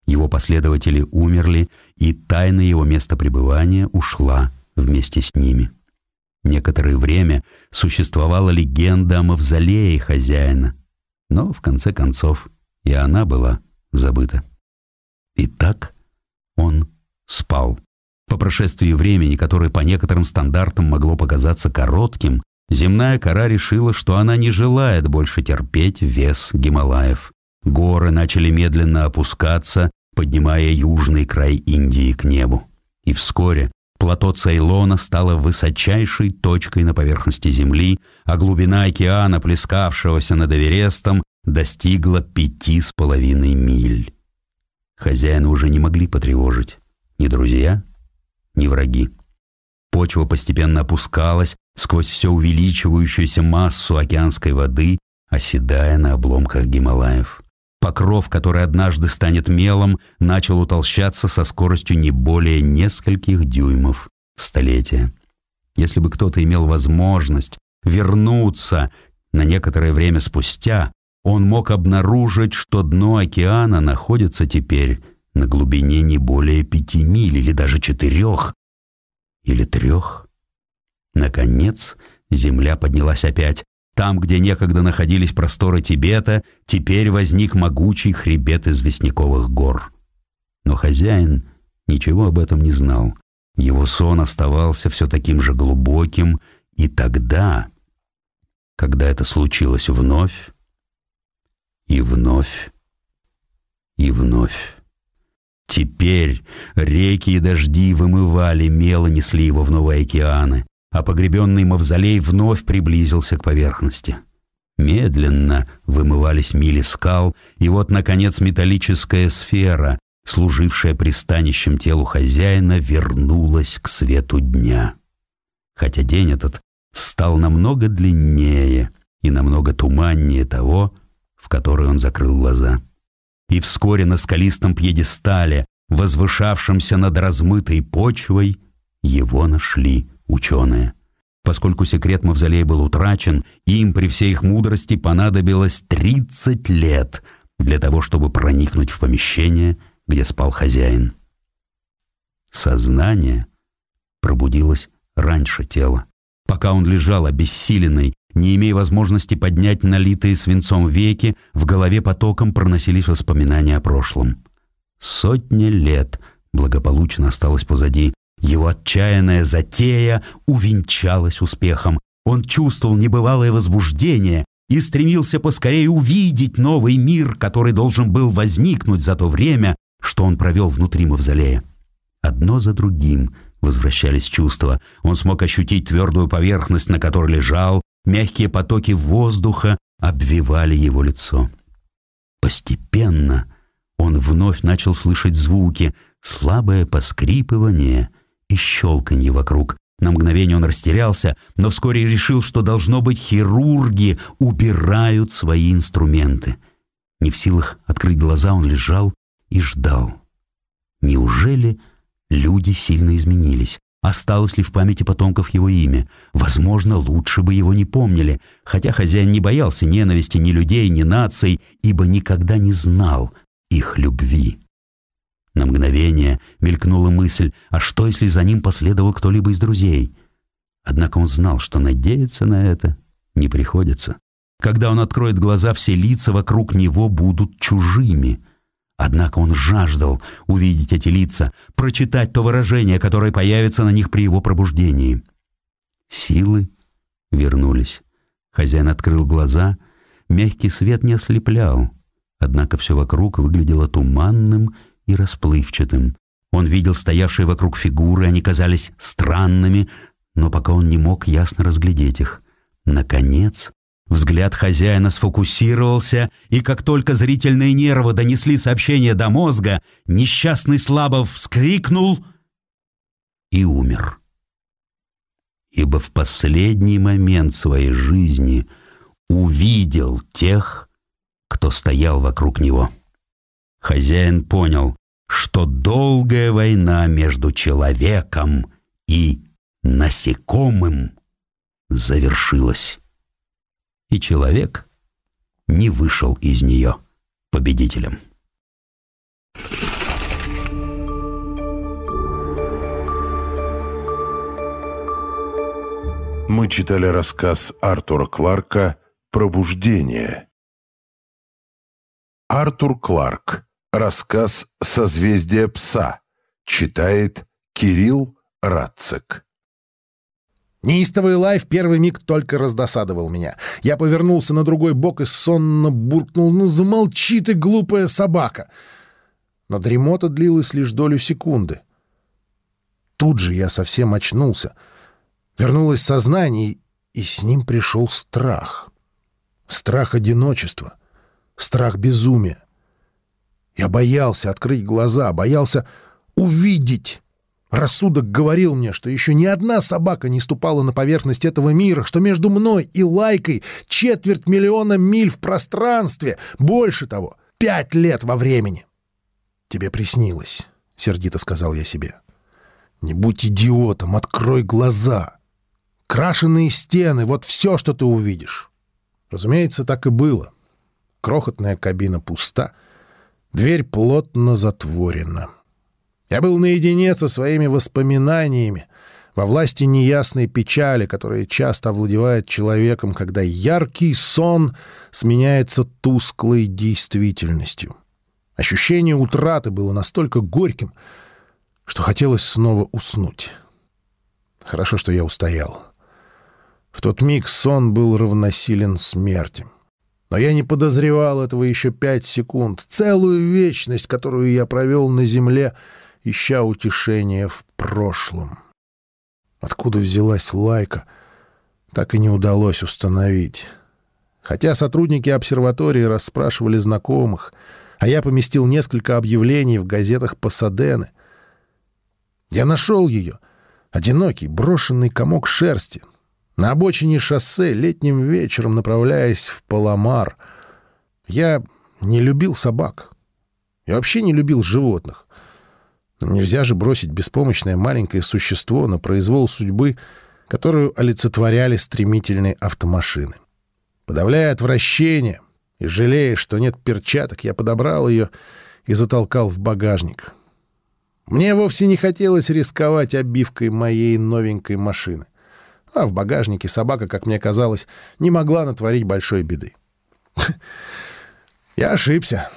Его последователи умерли, и тайна его места пребывания ушла вместе с ними. Некоторое время существовала легенда о мавзолее хозяина, но в конце концов и она была забыта. И так он спал. По прошествии времени, которое по некоторым стандартам могло показаться коротким, земная кора решила, что она не желает больше терпеть вес Гималаев. Горы начали медленно опускаться, поднимая южный край Индии к небу. И вскоре плато Цейлона стало высочайшей точкой на поверхности Земли, а глубина океана, плескавшегося над Эверестом, достигла пяти с половиной миль. Хозяина уже не могли потревожить ни друзья, ни враги. Почва постепенно опускалась сквозь все увеличивающуюся массу океанской воды, оседая на обломках Гималаев. Покров, который однажды станет мелом, начал утолщаться со скоростью не более нескольких дюймов в столетие. Если бы кто-то имел возможность вернуться на некоторое время спустя, он мог обнаружить, что дно океана находится теперь на глубине не более пяти миль или даже четырех или трех. Наконец земля поднялась опять. Там, где некогда находились просторы Тибета, теперь возник могучий хребет известняковых гор. Но хозяин ничего об этом не знал. Его сон оставался все таким же глубоким, и тогда, когда это случилось вновь, и вновь, и вновь. Теперь реки и дожди вымывали мело, несли его в новые океаны, а погребенный мавзолей вновь приблизился к поверхности. Медленно вымывались мили скал, и вот, наконец, металлическая сфера, служившая пристанищем телу хозяина, вернулась к свету дня. Хотя день этот стал намного длиннее и намного туманнее того, в который он закрыл глаза и вскоре на скалистом пьедестале, возвышавшемся над размытой почвой, его нашли ученые. Поскольку секрет мавзолея был утрачен, им при всей их мудрости понадобилось 30 лет для того, чтобы проникнуть в помещение, где спал хозяин. Сознание пробудилось раньше тела. Пока он лежал обессиленный не имея возможности поднять налитые свинцом веки, в голове потоком проносились воспоминания о прошлом. Сотни лет благополучно осталось позади. Его отчаянная затея увенчалась успехом. Он чувствовал небывалое возбуждение и стремился поскорее увидеть новый мир, который должен был возникнуть за то время, что он провел внутри мавзолея. Одно за другим возвращались чувства. Он смог ощутить твердую поверхность, на которой лежал, мягкие потоки воздуха обвивали его лицо. Постепенно он вновь начал слышать звуки, слабое поскрипывание и щелканье вокруг. На мгновение он растерялся, но вскоре решил, что, должно быть, хирурги убирают свои инструменты. Не в силах открыть глаза, он лежал и ждал. Неужели люди сильно изменились? Осталось ли в памяти потомков его имя? Возможно, лучше бы его не помнили, хотя хозяин не боялся ненависти ни людей, ни наций, ибо никогда не знал их любви. На мгновение мелькнула мысль, а что, если за ним последовал кто-либо из друзей? Однако он знал, что надеяться на это не приходится. Когда он откроет глаза, все лица вокруг него будут чужими. Однако он жаждал увидеть эти лица, прочитать то выражение, которое появится на них при его пробуждении. Силы вернулись. Хозяин открыл глаза. Мягкий свет не ослеплял. Однако все вокруг выглядело туманным и расплывчатым. Он видел стоявшие вокруг фигуры, они казались странными, но пока он не мог ясно разглядеть их. Наконец, Взгляд хозяина сфокусировался, и как только зрительные нервы донесли сообщение до мозга, несчастный слабо вскрикнул и умер. Ибо в последний момент своей жизни увидел тех, кто стоял вокруг него. Хозяин понял, что долгая война между человеком и насекомым завершилась и человек не вышел из нее победителем. Мы читали рассказ Артура Кларка «Пробуждение». Артур Кларк. Рассказ «Созвездие пса». Читает Кирилл Рацик. Неистовый лай в первый миг только раздосадовал меня. Я повернулся на другой бок и сонно буркнул «Ну замолчи ты, глупая собака!» Но дремота длилась лишь долю секунды. Тут же я совсем очнулся. Вернулось сознание, и с ним пришел страх. Страх одиночества, страх безумия. Я боялся открыть глаза, боялся увидеть Рассудок говорил мне, что еще ни одна собака не ступала на поверхность этого мира, что между мной и Лайкой четверть миллиона миль в пространстве, больше того, пять лет во времени. «Тебе приснилось», — сердито сказал я себе. «Не будь идиотом, открой глаза. Крашеные стены — вот все, что ты увидишь». Разумеется, так и было. Крохотная кабина пуста, дверь плотно затворена. Я был наедине со своими воспоминаниями, во власти неясной печали, которая часто овладевает человеком, когда яркий сон сменяется тусклой действительностью. Ощущение утраты было настолько горьким, что хотелось снова уснуть. Хорошо, что я устоял. В тот миг сон был равносилен смерти. Но я не подозревал этого еще пять секунд. Целую вечность, которую я провел на земле — ища утешения в прошлом. Откуда взялась лайка, так и не удалось установить. Хотя сотрудники обсерватории расспрашивали знакомых, а я поместил несколько объявлений в газетах Пасадены. Я нашел ее, одинокий, брошенный комок шерсти, на обочине шоссе летним вечером, направляясь в Паламар. Я не любил собак. Я вообще не любил животных. Нельзя же бросить беспомощное маленькое существо на произвол судьбы, которую олицетворяли стремительные автомашины. Подавляя отвращение и жалея, что нет перчаток, я подобрал ее и затолкал в багажник. Мне вовсе не хотелось рисковать обивкой моей новенькой машины. А в багажнике собака, как мне казалось, не могла натворить большой беды. Я ошибся.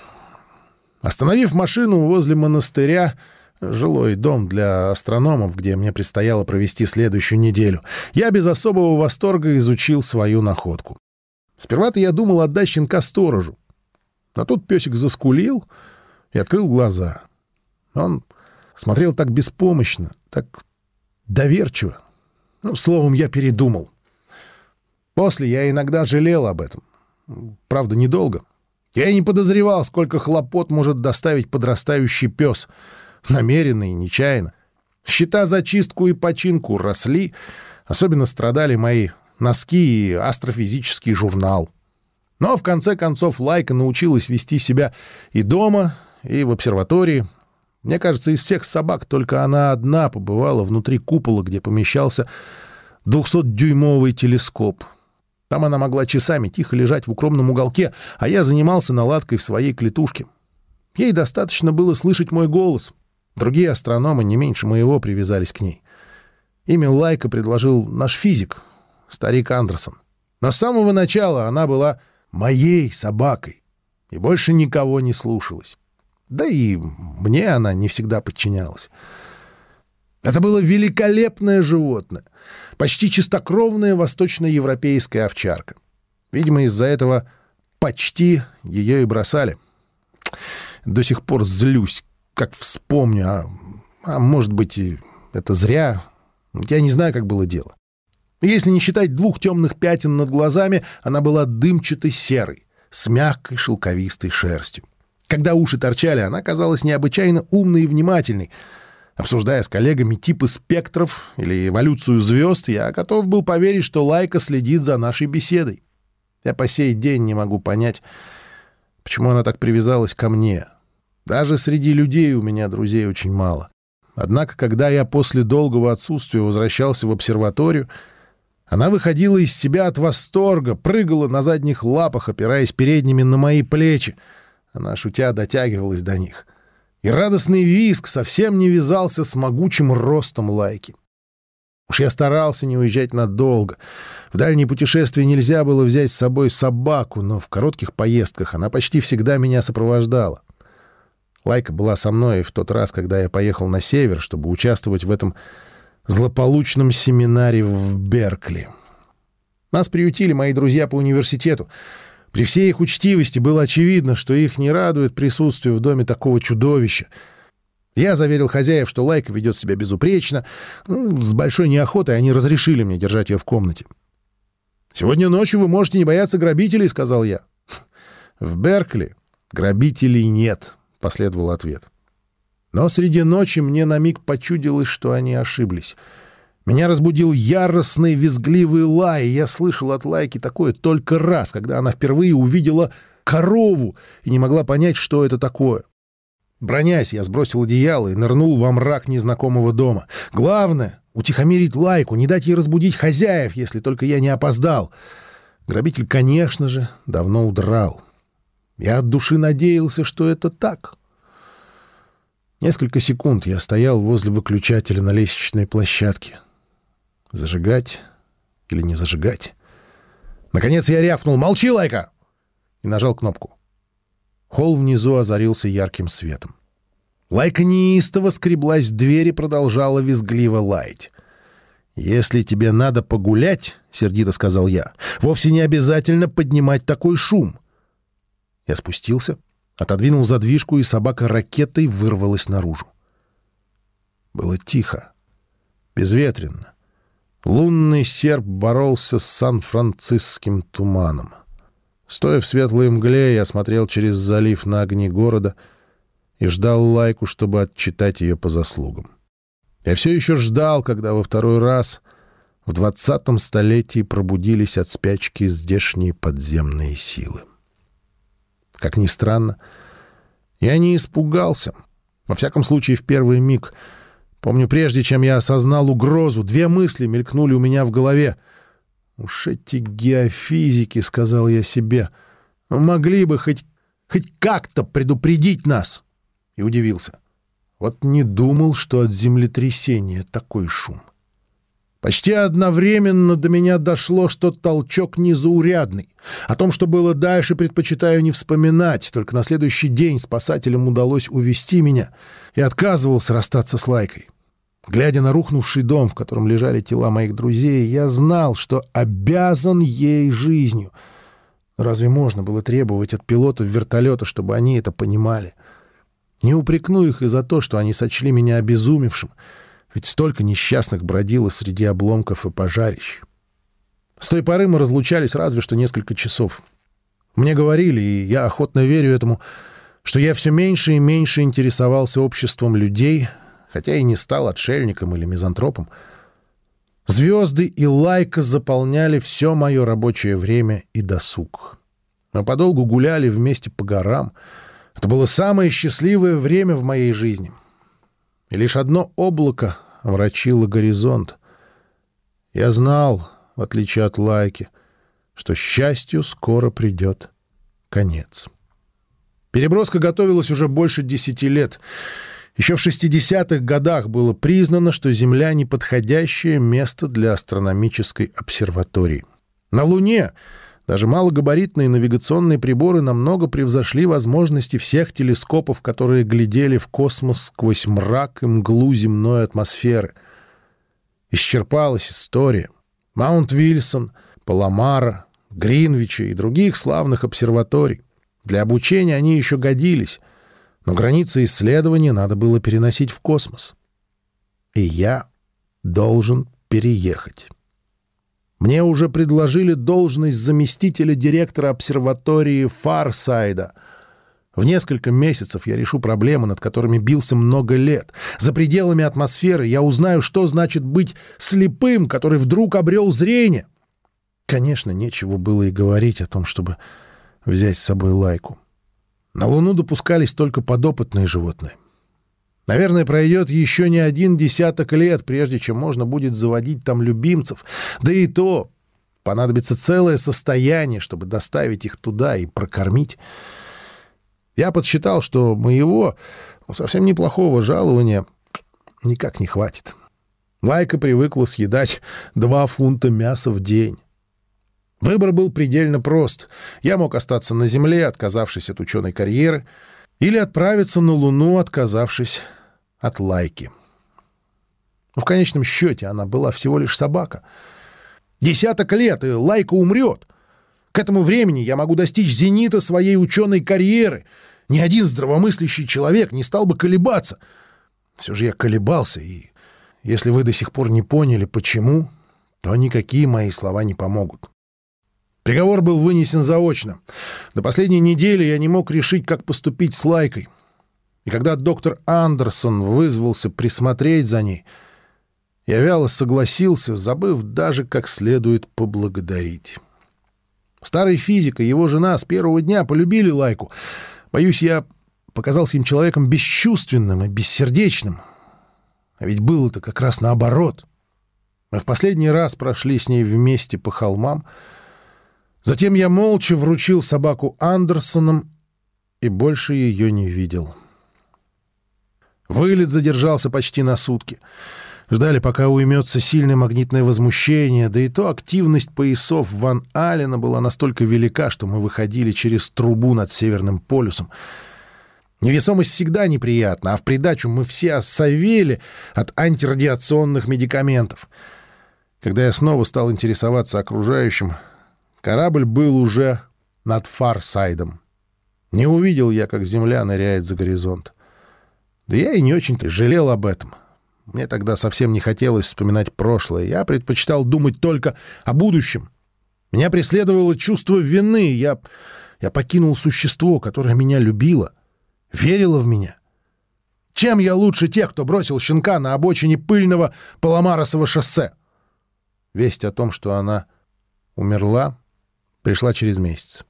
Остановив машину возле монастыря, жилой дом для астрономов, где мне предстояло провести следующую неделю, я без особого восторга изучил свою находку. Сперва-то я думал отдать щенка сторожу. А тут песик заскулил и открыл глаза. Он смотрел так беспомощно, так доверчиво. Ну, словом, я передумал. После я иногда жалел об этом. Правда, недолго. Я и не подозревал, сколько хлопот может доставить подрастающий пес. Намеренно и нечаянно. Счета за чистку и починку росли. Особенно страдали мои носки и астрофизический журнал. Но в конце концов Лайка научилась вести себя и дома, и в обсерватории. Мне кажется, из всех собак только она одна побывала внутри купола, где помещался 200-дюймовый телескоп. Там она могла часами тихо лежать в укромном уголке, а я занимался наладкой в своей клетушке. Ей достаточно было слышать мой голос. Другие астрономы не меньше моего привязались к ней. Имя Лайка предложил наш физик, старик Андерсон. Но с самого начала она была моей собакой и больше никого не слушалась. Да и мне она не всегда подчинялась. Это было великолепное животное, почти чистокровная восточноевропейская овчарка. Видимо, из-за этого почти ее и бросали. До сих пор злюсь, как вспомню, а, а может быть, это зря. Я не знаю, как было дело. Если не считать двух темных пятен над глазами, она была дымчатой серой, с мягкой шелковистой шерстью. Когда уши торчали, она казалась необычайно умной и внимательной — Обсуждая с коллегами типы спектров или эволюцию звезд, я готов был поверить, что Лайка следит за нашей беседой. Я по сей день не могу понять, почему она так привязалась ко мне. Даже среди людей у меня друзей очень мало. Однако, когда я после долгого отсутствия возвращался в обсерваторию, она выходила из себя от восторга, прыгала на задних лапах, опираясь передними на мои плечи. Она, шутя, дотягивалась до них и радостный визг совсем не вязался с могучим ростом лайки. Уж я старался не уезжать надолго. В дальние путешествия нельзя было взять с собой собаку, но в коротких поездках она почти всегда меня сопровождала. Лайка была со мной в тот раз, когда я поехал на север, чтобы участвовать в этом злополучном семинаре в Беркли. Нас приютили мои друзья по университету. При всей их учтивости было очевидно, что их не радует присутствие в доме такого чудовища. Я заверил хозяев, что Лайка ведет себя безупречно. Ну, с большой неохотой они разрешили мне держать ее в комнате. «Сегодня ночью вы можете не бояться грабителей», — сказал я. «В Беркли грабителей нет», — последовал ответ. Но среди ночи мне на миг почудилось, что они ошиблись — меня разбудил яростный визгливый лай, и я слышал от Лайки такое только раз, когда она впервые увидела корову и не могла понять, что это такое. Бронясь, я сбросил одеяло и нырнул во мрак незнакомого дома. Главное — утихомирить Лайку, не дать ей разбудить хозяев, если только я не опоздал. Грабитель, конечно же, давно удрал. Я от души надеялся, что это так. Несколько секунд я стоял возле выключателя на лестничной площадке — Зажигать или не зажигать? Наконец я рявкнул «Молчи, Лайка!» и нажал кнопку. Холл внизу озарился ярким светом. Лайка неистово скреблась в дверь и продолжала визгливо лаять. «Если тебе надо погулять, — сердито сказал я, — вовсе не обязательно поднимать такой шум». Я спустился, отодвинул задвижку, и собака ракетой вырвалась наружу. Было тихо, безветренно. Лунный серп боролся с сан-франциским туманом. Стоя в светлой мгле, я смотрел через залив на огни города и ждал лайку, чтобы отчитать ее по заслугам. Я все еще ждал, когда во второй раз в двадцатом столетии пробудились от спячки здешние подземные силы. Как ни странно, я не испугался. Во всяком случае, в первый миг — Помню, прежде чем я осознал угрозу, две мысли мелькнули у меня в голове. «Уж эти геофизики», — сказал я себе, — «могли бы хоть, хоть как-то предупредить нас». И удивился. Вот не думал, что от землетрясения такой шум. Почти одновременно до меня дошло, что толчок незаурядный. О том, что было дальше, предпочитаю не вспоминать. Только на следующий день спасателям удалось увести меня и отказывался расстаться с Лайкой. Глядя на рухнувший дом, в котором лежали тела моих друзей, я знал, что обязан ей жизнью. Разве можно было требовать от пилотов вертолета, чтобы они это понимали? Не упрекну их и за то, что они сочли меня обезумевшим — ведь столько несчастных бродило среди обломков и пожарищ. С той поры мы разлучались разве что несколько часов. Мне говорили, и я охотно верю этому, что я все меньше и меньше интересовался обществом людей, хотя и не стал отшельником или мизантропом. Звезды и лайка заполняли все мое рабочее время и досуг. Мы подолгу гуляли вместе по горам. Это было самое счастливое время в моей жизни — лишь одно облако омрачило горизонт. Я знал, в отличие от Лайки, что счастью скоро придет конец. Переброска готовилась уже больше десяти лет. Еще в 60-х годах было признано, что Земля — неподходящее место для астрономической обсерватории. На Луне даже малогабаритные навигационные приборы намного превзошли возможности всех телескопов, которые глядели в космос сквозь мрак и мглу земной атмосферы. Исчерпалась история. Маунт Вильсон, Паламара, Гринвича и других славных обсерваторий. Для обучения они еще годились, но границы исследования надо было переносить в космос. И я должен переехать. Мне уже предложили должность заместителя директора обсерватории Фарсайда. В несколько месяцев я решу проблемы, над которыми бился много лет. За пределами атмосферы я узнаю, что значит быть слепым, который вдруг обрел зрение. Конечно, нечего было и говорить о том, чтобы взять с собой лайку. На Луну допускались только подопытные животные. Наверное, пройдет еще не один десяток лет, прежде чем можно будет заводить там любимцев. Да и то понадобится целое состояние, чтобы доставить их туда и прокормить. Я подсчитал, что моего ну, совсем неплохого жалования никак не хватит. Лайка привыкла съедать два фунта мяса в день. Выбор был предельно прост. Я мог остаться на Земле, отказавшись от ученой карьеры — или отправиться на Луну, отказавшись от лайки. Но в конечном счете она была всего лишь собака. Десяток лет, и лайка умрет. К этому времени я могу достичь зенита своей ученой карьеры. Ни один здравомыслящий человек не стал бы колебаться. Все же я колебался, и если вы до сих пор не поняли, почему, то никакие мои слова не помогут. Приговор был вынесен заочно. До последней недели я не мог решить, как поступить с Лайкой. И когда доктор Андерсон вызвался присмотреть за ней, я вяло согласился, забыв даже как следует поблагодарить. Старый физик и его жена с первого дня полюбили Лайку. Боюсь, я показался им человеком бесчувственным и бессердечным. А ведь было-то как раз наоборот. Мы в последний раз прошли с ней вместе по холмам — Затем я молча вручил собаку Андерсонам и больше ее не видел. Вылет задержался почти на сутки. Ждали, пока уймется сильное магнитное возмущение, да и то активность поясов Ван Аллена была настолько велика, что мы выходили через трубу над Северным полюсом. Невесомость всегда неприятна, а в придачу мы все осовели от антирадиационных медикаментов. Когда я снова стал интересоваться окружающим, Корабль был уже над Фарсайдом. Не увидел я, как земля ныряет за горизонт. Да я и не очень-то жалел об этом. Мне тогда совсем не хотелось вспоминать прошлое. Я предпочитал думать только о будущем. Меня преследовало чувство вины. Я, я покинул существо, которое меня любило, верило в меня. Чем я лучше тех, кто бросил щенка на обочине пыльного Паламаросова шоссе? Весть о том, что она умерла, пришла через месяц.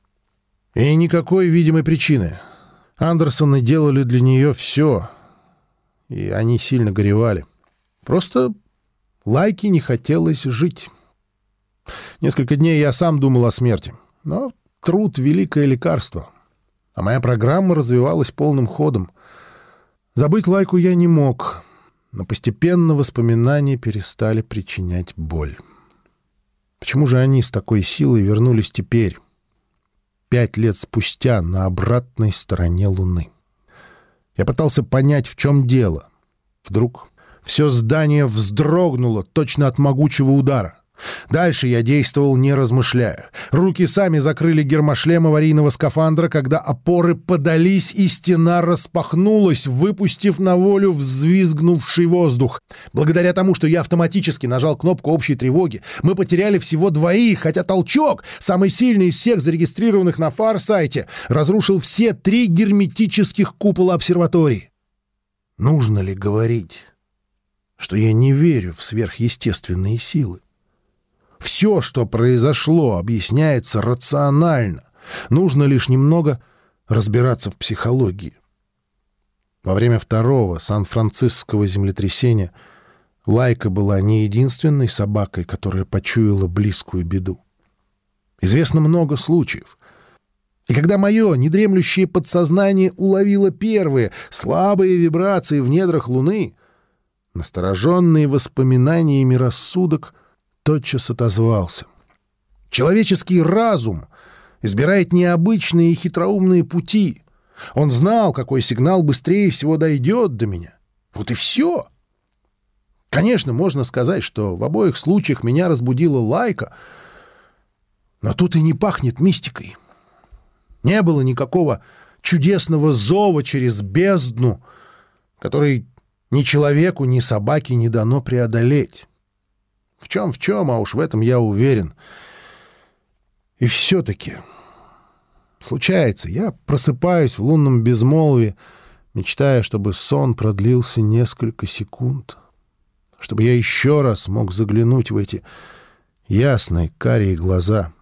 И никакой видимой причины. Андерсоны делали для нее все, и они сильно горевали. Просто Лайке не хотелось жить. Несколько дней я сам думал о смерти, но труд — великое лекарство. А моя программа развивалась полным ходом. Забыть Лайку я не мог. но постепенно воспоминания перестали причинять боль. Почему же они с такой силой вернулись теперь, пять лет спустя, на обратной стороне Луны? Я пытался понять, в чем дело. Вдруг все здание вздрогнуло точно от могучего удара. Дальше я действовал, не размышляя. Руки сами закрыли гермошлем аварийного скафандра, когда опоры подались, и стена распахнулась, выпустив на волю взвизгнувший воздух. Благодаря тому, что я автоматически нажал кнопку общей тревоги, мы потеряли всего двоих, хотя толчок, самый сильный из всех зарегистрированных на фар-сайте, разрушил все три герметических купола обсерватории. Нужно ли говорить, что я не верю в сверхъестественные силы? Все, что произошло, объясняется рационально. Нужно лишь немного разбираться в психологии. Во время второго сан-францискского землетрясения Лайка была не единственной собакой, которая почуяла близкую беду. Известно много случаев. И когда мое недремлющее подсознание уловило первые слабые вибрации в недрах Луны, настороженные воспоминаниями рассудок — тотчас отозвался. Человеческий разум избирает необычные и хитроумные пути. Он знал, какой сигнал быстрее всего дойдет до меня. Вот и все. Конечно, можно сказать, что в обоих случаях меня разбудила лайка, но тут и не пахнет мистикой. Не было никакого чудесного зова через бездну, который ни человеку, ни собаке не дано преодолеть. В чем в чем, а уж в этом я уверен. И все-таки... Случается, я просыпаюсь в лунном безмолвии, мечтая, чтобы сон продлился несколько секунд, чтобы я еще раз мог заглянуть в эти ясные карие глаза,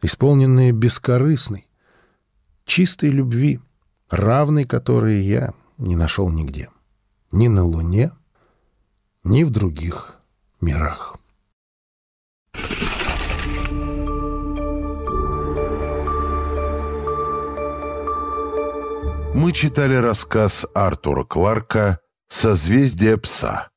исполненные бескорыстной, чистой любви, равной которой я не нашел нигде. Ни на Луне, ни в других мирах. Мы читали рассказ Артура Кларка «Созвездие пса».